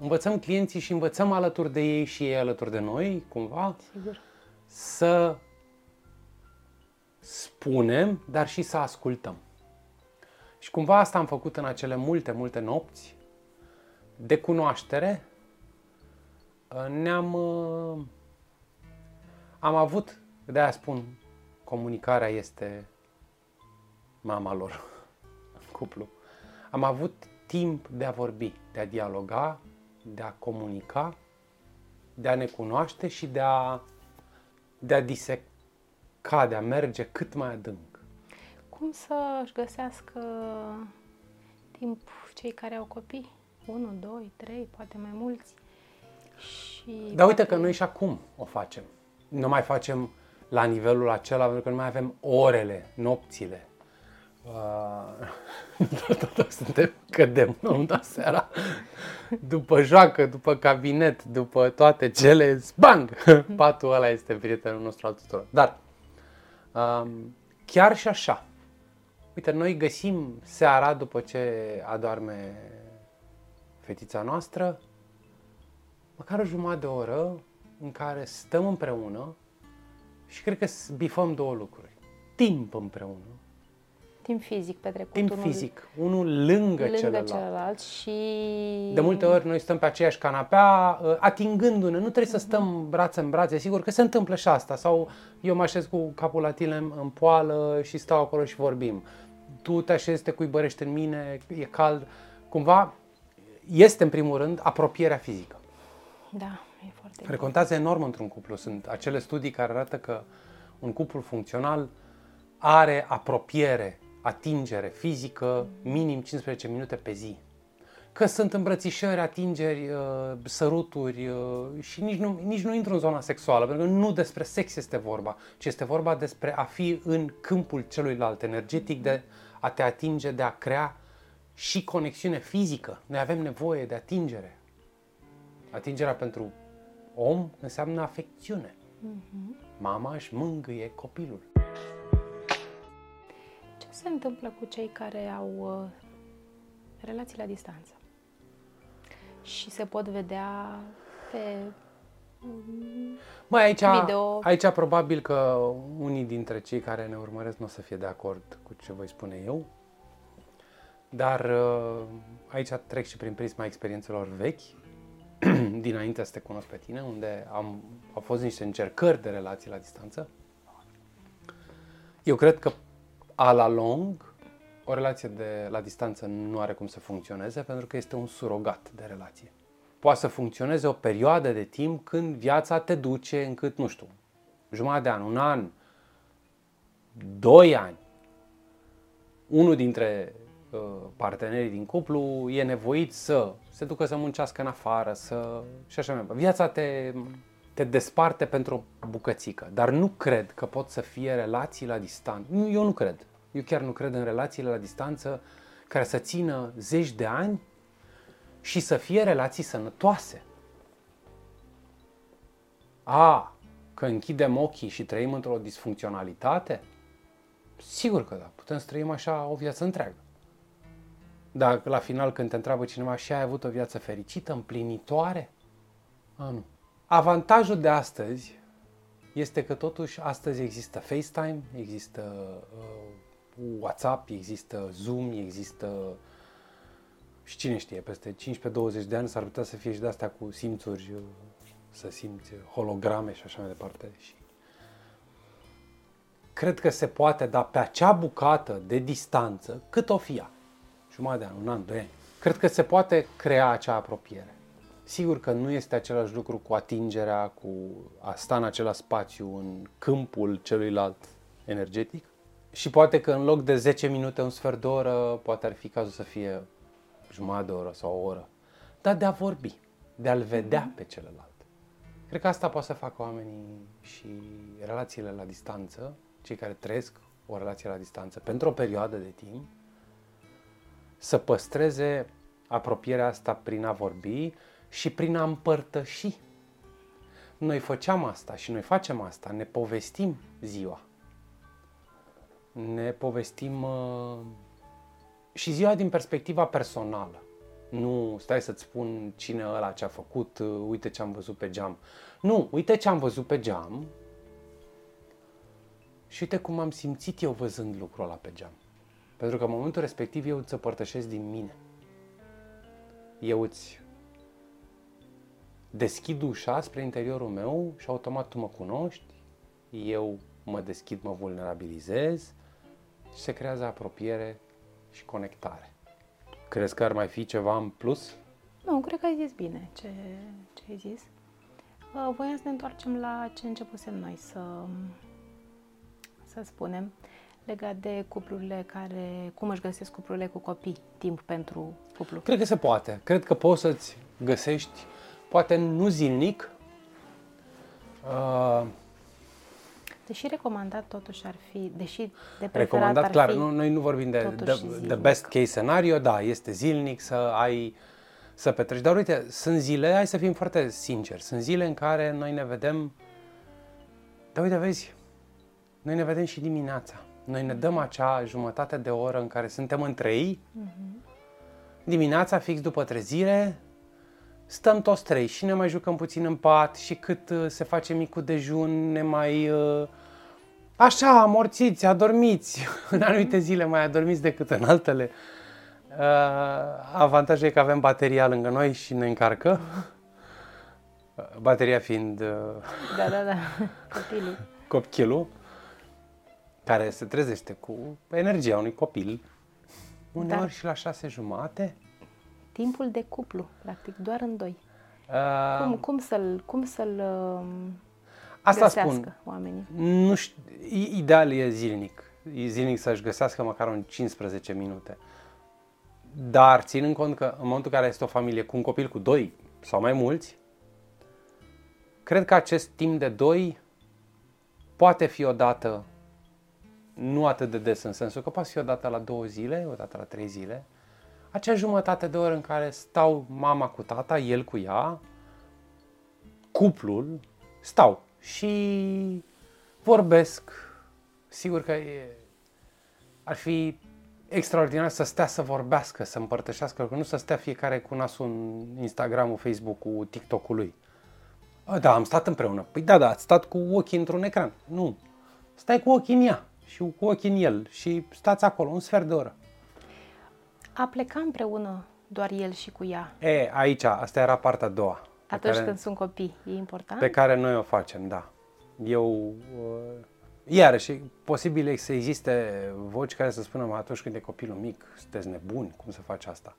învățăm clienții și învățăm alături de ei și ei alături de noi, cumva, Sigur. să spunem, dar și să ascultăm. Și cumva asta am făcut în acele multe, multe nopți de cunoaștere. Ne-am... uh, Am avut, de aia spun, comunicarea este mama lor în [laughs] cuplu. Am avut timp de a vorbi, de a dialoga, de a comunica, de a ne cunoaște și de a, de a diseca, de a merge cât mai adânc. Cum să-și găsească timp cei care au copii? 1, 2, 3, poate mai mulți. Și Dar uite poate- că noi și acum o facem. Nu mai facem la nivelul acela, pentru că nu mai avem orele, nopțile. Uh, [laughs] suntem, cădem, nu da seara. După joacă, după cabinet, după toate cele, bang! Patul ăla este prietenul nostru al tuturor. Dar, um, chiar și așa, uite, noi găsim seara, după ce adorme fetița noastră, măcar o jumătate de oră în care stăm împreună și cred că s- bifăm două lucruri. Timp împreună, timp fizic petrecut. timp unul fizic, unul lângă, lângă celălalt. celălalt și... De multe ori noi stăm pe aceeași canapea, uh, atingându-ne, nu trebuie să stăm brațe în brațe, sigur că se întâmplă și asta. Sau eu mă așez cu capul la tine în, în poală și stau acolo și vorbim. Tu te așezi, te cuibărești în mine, e cald. Cumva este în primul rând apropierea fizică. Da, e foarte care contează enorm într-un cuplu. Sunt acele studii care arată că un cuplu funcțional are apropiere, atingere fizică minim 15 minute pe zi. Că sunt îmbrățișări, atingeri, uh, săruturi uh, și nici nu, nici nu intru în zona sexuală, pentru că nu despre sex este vorba, ci este vorba despre a fi în câmpul celuilalt energetic, de a te atinge, de a crea și conexiune fizică. Noi avem nevoie de atingere. Atingerea pentru om înseamnă afecțiune. Mama își mângâie copilul. Ce se întâmplă cu cei care au uh, relații la distanță? Și se pot vedea pe... Mai aici, Video. aici probabil că unii dintre cei care ne urmăresc nu o să fie de acord cu ce voi spune eu, dar uh, aici trec și prin prisma experiențelor vechi, [clears throat] dinainte să te cunosc pe tine, unde am, au fost niște încercări de relații la distanță. Eu cred că a la lung o relație de la distanță nu are cum să funcționeze pentru că este un surogat de relație. Poate să funcționeze o perioadă de timp când viața te duce încât, nu știu, jumătate de an, un an, doi ani. Unul dintre uh, partenerii din cuplu e nevoit să se ducă să muncească în afară, să... și așa mai departe. Viața te, te desparte pentru o bucățică, dar nu cred că pot să fie relații la distanță. Nu, Eu nu cred. Eu chiar nu cred în relațiile la distanță care să țină zeci de ani și să fie relații sănătoase. A, că închidem ochii și trăim într-o disfuncționalitate? Sigur că da, putem să trăim așa o viață întreagă. Dar la final când te întreabă cineva și ai avut o viață fericită, împlinitoare? A, nu. Avantajul de astăzi este că totuși astăzi există FaceTime, există uh, WhatsApp, există Zoom, există și cine știe, peste 15-20 de ani s-ar putea să fie și de astea cu simțuri, uh, să simți holograme și așa mai departe. Și cred că se poate, dar pe acea bucată de distanță, cât o fie, jumătate de an, un an, doi ani, cred că se poate crea acea apropiere. Sigur că nu este același lucru cu atingerea, cu a sta în același spațiu, în câmpul celuilalt energetic. Și poate că în loc de 10 minute, un sfert de oră, poate ar fi cazul să fie jumătate de oră sau o oră. Dar de a vorbi, de a-l vedea pe celălalt. Cred că asta poate să facă oamenii și relațiile la distanță, cei care trăiesc o relație la distanță pentru o perioadă de timp, să păstreze apropierea asta prin a vorbi și prin a împărtăși. Noi făceam asta și noi facem asta, ne povestim ziua. Ne povestim uh, și ziua din perspectiva personală. Nu stai să-ți spun cine ăla ce a făcut, uh, uite ce am văzut pe geam. Nu, uite ce am văzut pe geam și uite cum am simțit eu văzând lucrul ăla pe geam. Pentru că în momentul respectiv eu îți împărtășesc din mine. Eu îți deschid ușa spre interiorul meu și automat tu mă cunoști, eu mă deschid, mă vulnerabilizez și se creează apropiere și conectare. Crezi că ar mai fi ceva în plus? Nu, cred că ai zis bine ce, ce ai zis. Uh, voiam să ne întoarcem la ce începusem noi să, să spunem legat de cuplurile care, cum își găsesc cuplurile cu copii, timp pentru cuplu. Cred că se poate. Cred că poți să-ți găsești, poate nu zilnic, uh, Deși recomandat totuși ar fi, deși de preferat recomandat, ar clar, fi nu, noi nu vorbim de totuși the, the zilnic. best case scenario, da, este zilnic să ai, să petreci. Dar uite, sunt zile, hai să fim foarte sinceri, sunt zile în care noi ne vedem, dar uite, vezi, noi ne vedem și dimineața. Noi ne dăm acea jumătate de oră în care suntem între ei, dimineața, fix după trezire, stăm toți trei și ne mai jucăm puțin în pat și cât uh, se face micul dejun, ne mai... Uh, așa, amorțiți, adormiți. [laughs] în anumite zile mai adormiți decât în altele. Uh, avantajul e că avem bateria lângă noi și ne încarcă. Uh, Bateria fiind uh, Da, da, da, [laughs] copilul. copilul, care se trezește cu energia unui copil, uneori Da. și la șase jumate. Timpul de cuplu, practic, doar în doi. Uh, Cum, cum să-l, cum să-l um, Asta găsească spun. oamenii? Nu știu, i- ideal e zilnic. E zilnic să-și găsească măcar un 15 minute. Dar ținând cont că în momentul în care este o familie cu un copil cu doi sau mai mulți, cred că acest timp de doi poate fi o dată, nu atât de des în sensul că poate fi o dată la două zile, o dată la trei zile, acea jumătate de oră în care stau mama cu tata, el cu ea, cuplul, stau și vorbesc. Sigur că e, ar fi extraordinar să stea să vorbească, să împărtășească, că nu să stea fiecare cu nasul în Instagram-ul, Facebook-ul, TikTok-ul lui. A, da, am stat împreună. Păi da, da, ați stat cu ochii într-un ecran. Nu. Stai cu ochii în ea și cu ochii în el și stați acolo un sfert de oră. A pleca împreună doar el și cu ea, E, aici, asta era partea a doua. pe atunci care- când sunt copii, e important? pe care noi o facem, da. Eu, uh, iarăși, posibil e să existe voci care să spună, "Mă, atunci când e copilul mic, sunteți nebuni, cum să faci asta?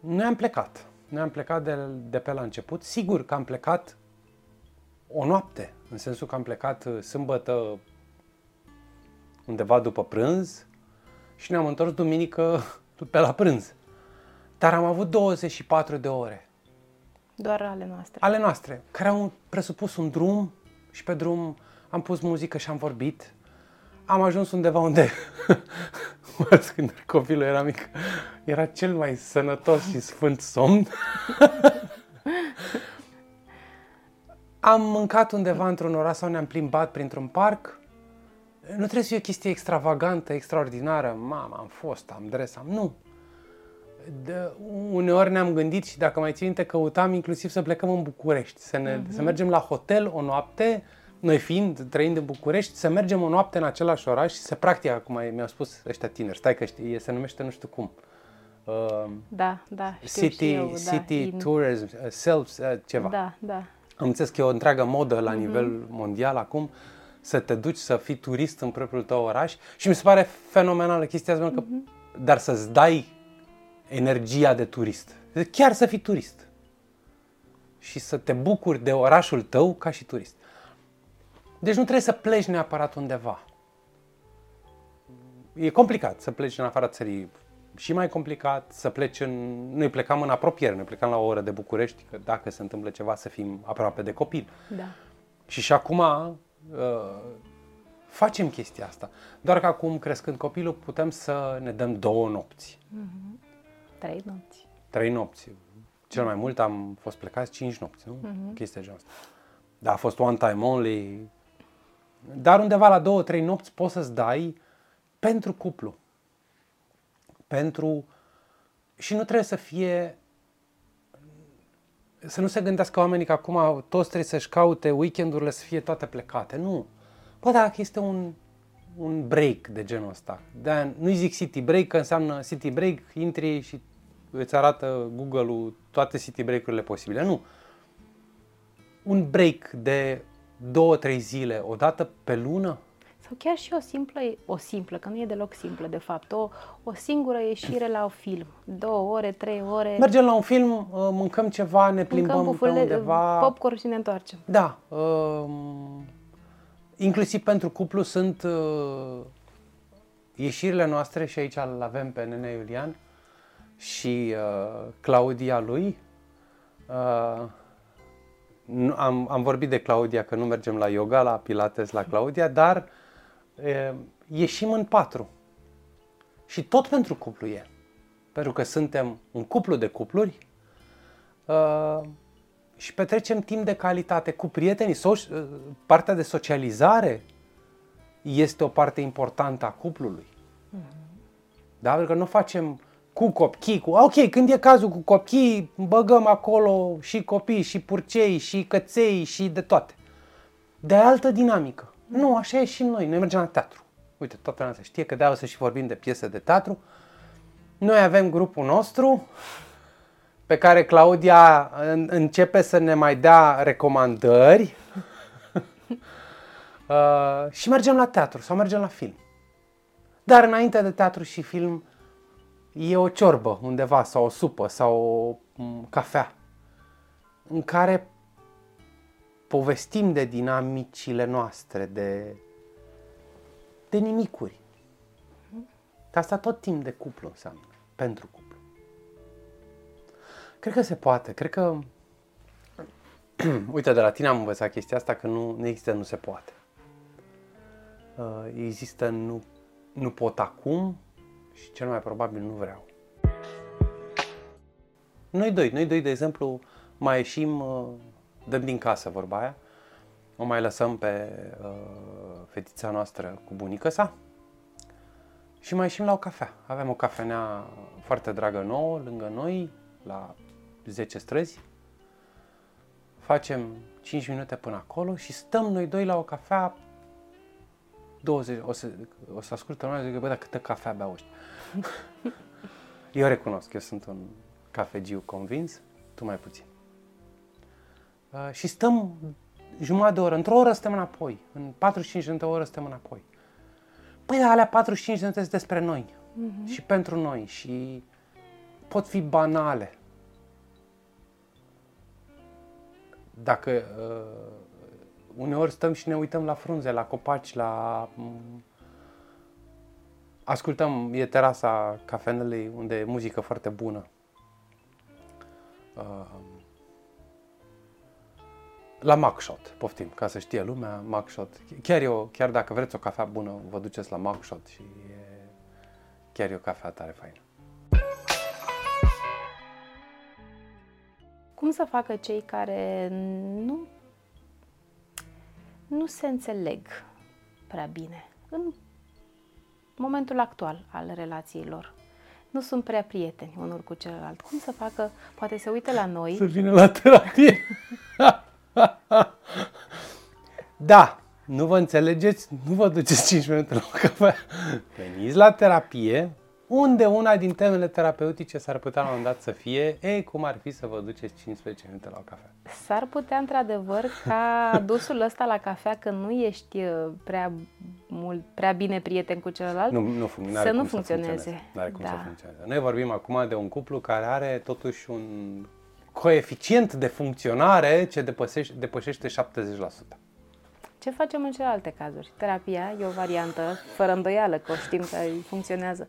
Noi am plecat. Noi am plecat de, de pe la început. Sigur că am plecat o noapte, în sensul că am plecat uh, sâmbătă undeva după prânz și ne-am întors duminică pe la prânz. Dar am avut 24 de ore Doar ale noastre. ale noastre, care au presupus un drum și pe drum am pus muzică și am vorbit. Am ajuns undeva unde, [laughs] mai ales când copilul era mic, era cel mai sănătos și sfânt somn. [laughs] am mâncat undeva într-un oraș sau ne-am plimbat printr-un parc. Nu trebuie să fie o chestie extravagantă, extraordinară. Mama, am fost, am dres, am... Nu. De, uneori ne-am gândit și dacă mai ții minte, căutam inclusiv să plecăm în București, să, ne, uh-huh. să mergem la hotel o noapte, noi fiind, trăind în București, să mergem o noapte în același oraș și să practică, cum mi-au spus ăștia tineri, stai că știi, se numește nu știu cum. Uh, da, da, știu City, și eu, city da, Tourism, uh, Self, uh, ceva. Da, da. Am înțeles că e o întreagă modă la uh-huh. nivel mondial acum să te duci să fii turist în propriul tău oraș și mi se pare fenomenală chestia asta, uh-huh. că, dar să-ți dai energia de turist. Chiar să fii turist. Și să te bucuri de orașul tău ca și turist. Deci nu trebuie să pleci neapărat undeva. E complicat să pleci în afara țării și mai complicat să pleci în... Noi plecam în apropiere, noi plecam la o oră de București, că dacă se întâmplă ceva să fim aproape de copil. Da. Și și acum uh, facem chestia asta. Doar că acum, crescând copilul, putem să ne dăm două nopți. Mm-hmm. Trei nopți. Trei nopți. Cel mai mult am fost plecați cinci nopți, nu? Mm-hmm. Chestia genul asta. Dar a fost one time only. Dar undeva la două, trei nopți poți să-ți dai pentru cuplu pentru... Și nu trebuie să fie... Să nu se gândească oamenii că acum toți trebuie să-și caute weekendurile să fie toate plecate. Nu. Bă, dacă este un, un break de genul ăsta. de nu zic city break, că înseamnă city break, intri și îți arată Google-ul toate city break-urile posibile. Nu. Un break de două, trei zile, o dată pe lună, sau chiar și o simplă, o simplă, că nu e deloc simplă de fapt, o, o singură ieșire la un film, două ore, trei ore. Mergem la un film, uh, mâncăm ceva, ne plimbăm mâncăm bufule, pe undeva. popcorn și ne întoarcem. Da. Uh, inclusiv pentru cuplu sunt uh, ieșirile noastre și aici îl avem pe Nene Iulian și uh, Claudia lui. Uh, am, am vorbit de Claudia că nu mergem la yoga, la pilates, la Claudia, dar ieșim în patru. Și tot pentru cuplu e. Pentru că suntem un cuplu de cupluri uh, și petrecem timp de calitate cu prietenii. So- partea de socializare este o parte importantă a cuplului. Mm-hmm. Da? Pentru că nu facem cu copii, cu... Ok, când e cazul cu copii, băgăm acolo și copii, și purcei, și căței, și de toate. De altă dinamică. Nu, așa e și noi. Noi mergem la teatru. Uite, toată lumea știe că de-aia o să și vorbim de piese de teatru. Noi avem grupul nostru pe care Claudia începe să ne mai dea recomandări [laughs] uh, și mergem la teatru sau mergem la film. Dar înainte de teatru și film e o ciorbă undeva sau o supă sau o mm, cafea în care povestim de dinamicile noastre, de, de nimicuri. Asta tot timp de cuplu înseamnă, pentru cuplu. Cred că se poate, cred că... [clears throat] Uite, de la tine am învățat chestia asta că nu, nu există, nu se poate. Uh, există nu, nu pot acum și cel mai probabil nu vreau. Noi doi, noi doi, de exemplu, mai ieșim uh, dăm din casă vorba aia, o mai lăsăm pe uh, fetița noastră cu bunica sa și mai ieșim la o cafea. Avem o cafenea foarte dragă nouă, lângă noi, la 10 străzi. Facem 5 minute până acolo și stăm noi doi la o cafea 20, o să, o să ascultă lumea zic, bă, dar câtă cafea beau ăștia. [laughs] eu recunosc, eu sunt un cafegiu convins, tu mai puțin. Uh, și stăm jumătate de oră, într-o oră stăm înapoi, în 45 de oră stăm înapoi. Păi da, alea 45 de minute sunt despre noi uh-huh. și pentru noi și pot fi banale. Dacă uh, uneori stăm și ne uităm la frunze, la copaci, la... Um, ascultăm, e terasa cafenelei unde e muzică foarte bună. Uh, la Mugshot, poftim, ca să știe lumea, Mugshot. Chiar, eu, chiar dacă vreți o cafea bună, vă duceți la Mugshot și e chiar e o cafea tare faină. Cum să facă cei care nu, nu se înțeleg prea bine în momentul actual al relației lor? nu sunt prea prieteni unul cu celălalt. Cum să facă, poate se uită la noi. Să vină la terapie. [laughs] [laughs] da, nu vă înțelegeți, nu vă duceți 5 minute la o cafea. Veniți la terapie, unde una din temele terapeutice s-ar putea la un moment dat să fie, ei, cum ar fi să vă duceți 15 minute la o cafea? S-ar putea, într-adevăr, ca [laughs] dusul ăsta la cafea, când nu ești uh, prea, mult, prea bine prieten cu celălalt, Nu, nu, fun- Să n-are nu cum funcționeze. Să funcționeze. N-are cum Da. să funcționeze. Noi vorbim acum de un cuplu care are totuși un coeficient de funcționare ce depășește, depășește 70%. ce facem în celelalte cazuri? Terapia e o variantă, fără îndoială, că o știm că funcționează.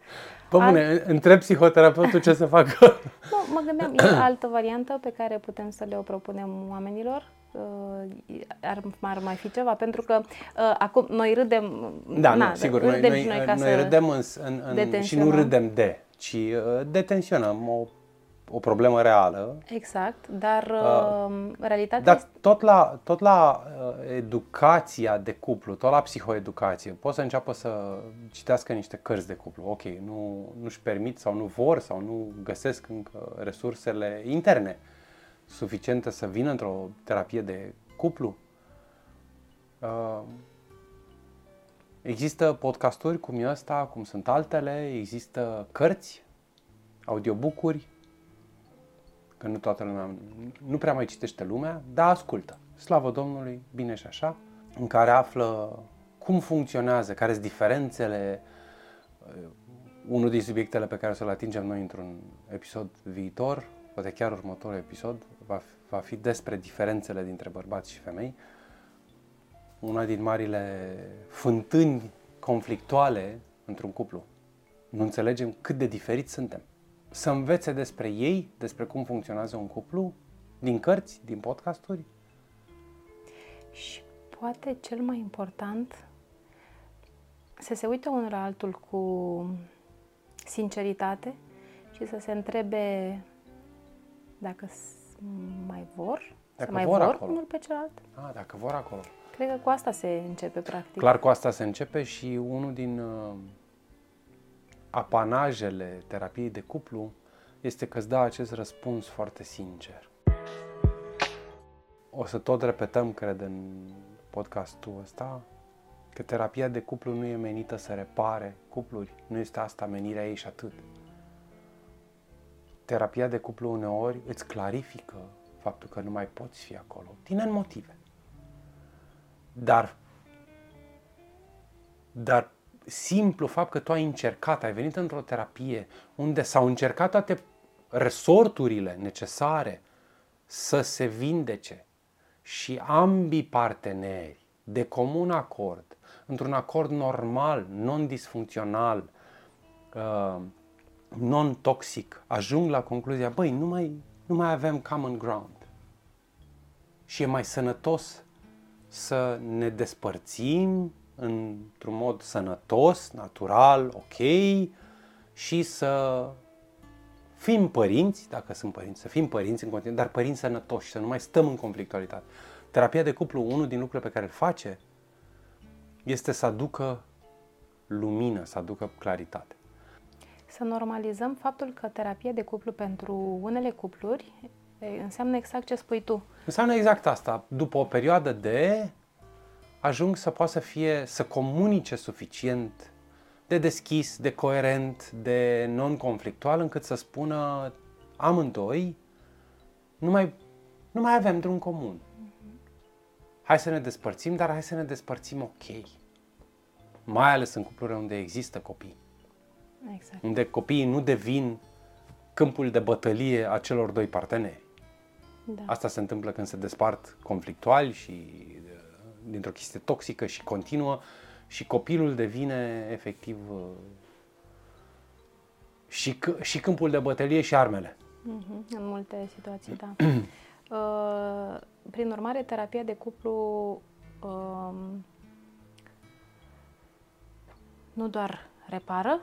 Pă bune, întreb psihoterapeutul ce să facă. Nu, mă gândeam, e [coughs] altă variantă pe care putem să le o propunem oamenilor? Uh, Ar, ar mai fi ceva? Pentru că uh, acum noi râdem... Da, na, nu, sigur, noi, râdem noi, și noi noi, ca noi să... râdem în, în, în, și nu detenționăm. râdem de, ci uh, detenționăm o, o problemă reală. Exact, dar uh, realitatea Dar este... tot la, tot la uh, educația de cuplu, tot la psihoeducație, pot să înceapă să citească niște cărți de cuplu. Ok, nu, nu-și permit sau nu vor sau nu găsesc încă resursele interne suficiente să vină într-o terapie de cuplu. Uh, există podcasturi cum e ăsta, cum sunt altele, există cărți, audiobook-uri, că nu toată lumea, nu prea mai citește lumea, dar ascultă. Slavă Domnului, bine și așa, în care află cum funcționează, care sunt diferențele. Uh, Unul din subiectele pe care o să-l atingem noi într-un episod viitor, poate chiar următorul episod, va fi, va fi despre diferențele dintre bărbați și femei. Una din marile fântâni conflictuale într-un cuplu. Nu înțelegem cât de diferiți suntem să învețe despre ei, despre cum funcționează un cuplu, din cărți, din podcasturi. Și poate cel mai important să se uite unul la altul cu sinceritate și să se întrebe dacă s- mai vor, Dacă să mai vor vor, acolo. unul pe celălalt. A, dacă vor acolo. Cred că cu asta se începe, practic. Clar cu asta se începe și unul din uh, apanajele terapiei de cuplu este că îți dă acest răspuns foarte sincer. O să tot repetăm, cred, în podcastul ăsta, că terapia de cuplu nu e menită să repare cupluri. Nu este asta menirea ei și atât. Terapia de cuplu uneori îți clarifică faptul că nu mai poți fi acolo, din N motive. Dar dar simplu fapt că tu ai încercat, ai venit într-o terapie unde s-au încercat toate resorturile necesare să se vindece și ambii parteneri, de comun acord, într-un acord normal, non-disfuncțional, uh, non-toxic, ajung la concluzia, băi, nu mai, nu mai avem common ground. Și e mai sănătos să ne despărțim într-un mod sănătos, natural, ok și să fim părinți, dacă sunt părinți, să fim părinți în continuu, dar părinți sănătoși, să nu mai stăm în conflictualitate. Terapia de cuplu, unul din lucrurile pe care îl face, este să aducă lumină, să aducă claritate. Să normalizăm faptul că terapia de cuplu pentru unele cupluri e, înseamnă exact ce spui tu. Înseamnă exact asta. După o perioadă de ajung să poată să fie, să comunice suficient de deschis, de coerent, de non-conflictual, încât să spună amândoi, nu mai, nu mai avem drum comun. Hai să ne despărțim, dar hai să ne despărțim ok. Mai ales în cuplurile unde există copii. Exact. Unde copiii nu devin câmpul de bătălie a celor doi parteneri. Da. Asta se întâmplă când se despart conflictuali și uh, dintr-o chestie toxică și continuă și copilul devine efectiv uh, și, c- și câmpul de bătălie și armele. Mhm, În multe situații, da. [clears throat] Uh, Prin urmare, terapia de cuplu um, nu doar repară,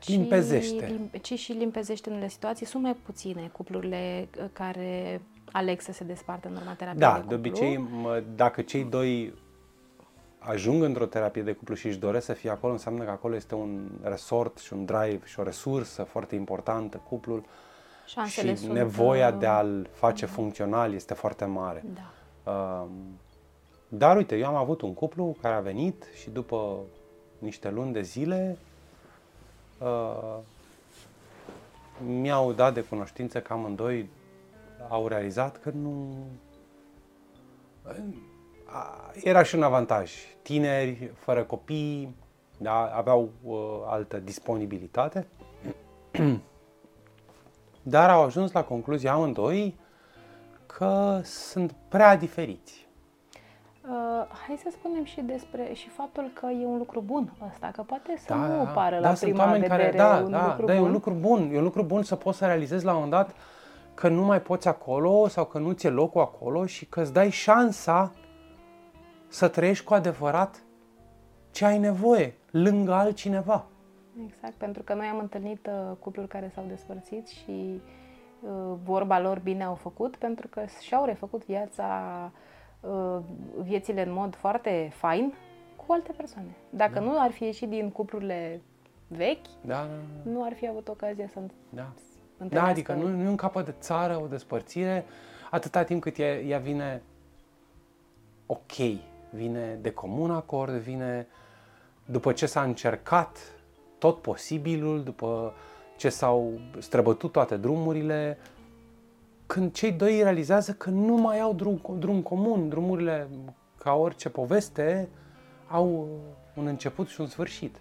ci, Limpezește. lim- ci și limpezește unele situații. Sunt mai puține cuplurile uh, care aleg să se despartă în urma terapiei Da, de de cuplu. obicei, mă, dacă cei doi ajung într-o terapie de cuplu și își doresc să fie acolo, înseamnă că acolo este un resort și un drive și o resursă foarte importantă, cuplul. Șansele și sunt, nevoia uh, de a-l face funcțional este foarte mare. Da. Um, dar uite, eu am avut un cuplu care a venit și după niște luni de zile uh, mi-au dat de cunoștință că amândoi au realizat că nu... a- Era și un avantaj. Tineri, fără copii, da, aveau uh, altă disponibilitate. [clears throat] Dar au ajuns la concluzia amândoi că sunt prea diferiți. Uh, hai să spunem și despre și faptul că e un lucru bun ăsta, că poate să Da, nu da, pară da, la sunt prima oameni vedere care, da, un da, lucru da, e bun. un lucru bun. E un lucru bun să poți să realizezi la un moment dat că nu mai poți acolo sau că nu ți-e locul acolo și că îți dai șansa să trăiești cu adevărat ce ai nevoie, lângă altcineva. Exact, pentru că noi am întâlnit uh, cupluri care s-au despărțit și uh, vorba lor bine au făcut, pentru că și-au refăcut viața, uh, viețile în mod foarte fain cu alte persoane. Dacă Da. nu ar fi ieșit din cuplurile vechi, Da, da, da. nu ar fi avut ocazia să da. Da, întâlnească. adică nu, nu e un capăt de țară, o despărțire, atâta timp cât ea, ea vine ok, vine de comun acord, vine după ce s-a încercat tot posibilul, după ce s-au străbătut toate drumurile, când cei doi realizează că nu mai au drum, drum comun, drumurile, ca orice poveste, au un început și un sfârșit.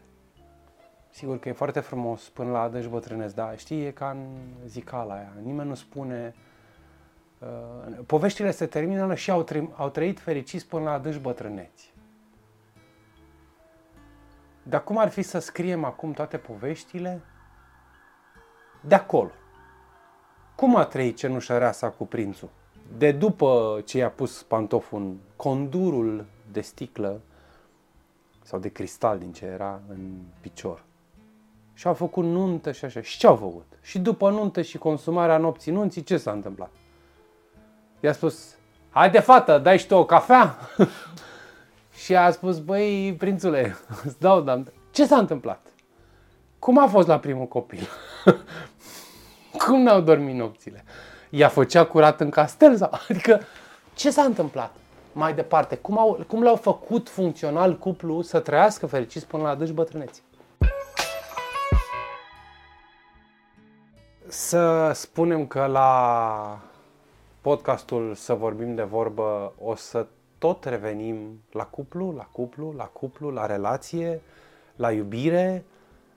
Sigur că e foarte frumos până la adânci bătrânesc, dar știi, e ca în zicala aia. Nimeni nu spune... Uh, poveștile se termină și au, trăi, au trăit fericiți până la adânci bătrâneți. Dar cum ar fi să scriem acum toate poveștile de acolo? Cum a trăit cenușăreasa cu prințul? De după ce i-a pus pantoful în condurul de sticlă sau de cristal din ce era în picior. Și au făcut nuntă și așa. Și ce au făcut? Și după nuntă și consumarea nopții nunții, ce s-a întâmplat? I-a spus, haide fată, dai și tu o cafea? [laughs] și a spus, băi, prințule, [laughs] îți dau, dar ce s-a întâmplat? Cum a fost la primul copil? [laughs] Cum n-au dormit nopțile? Ea făcea curat în castel? Sau? Adică, ce s-a întâmplat? Mai departe, cum, au, cum l-au făcut funcțional cuplu să trăiască fericiți până la adânci bătrâneți? Să spunem că la podcastul Să vorbim de vorbă o să tot revenim la cuplu, la cuplu, la cuplu, la relație, la iubire,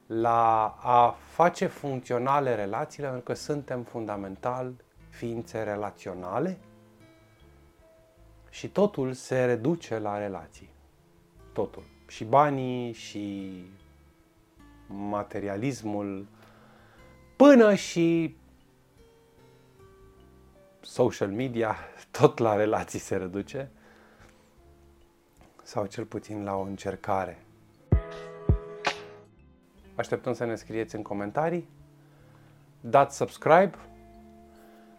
la a face funcționale relațiile, pentru că suntem fundamental ființe relaționale și totul se reduce la relații. Totul. Și banii, și materialismul, până și social media, [laughs] tot la relații se reduce, sau cel puțin la o încercare. Așteptăm să ne scrieți în comentarii, dați subscribe,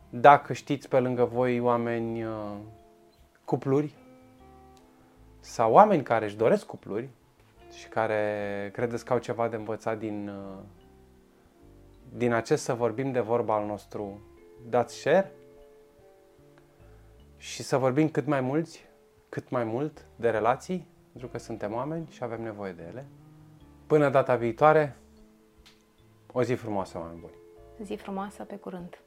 dacă știți pe lângă voi oameni, uh, cupluri sau oameni care își doresc cupluri și care credeți că au ceva de învățat din, uh, din acest să vorbim de vorba al nostru, dați share și să vorbim cât mai mulți, cât mai mult de relații, pentru că suntem oameni și avem nevoie de ele. Până data viitoare, o zi frumoasă, oameni buni! Zi frumoasă, pe curând!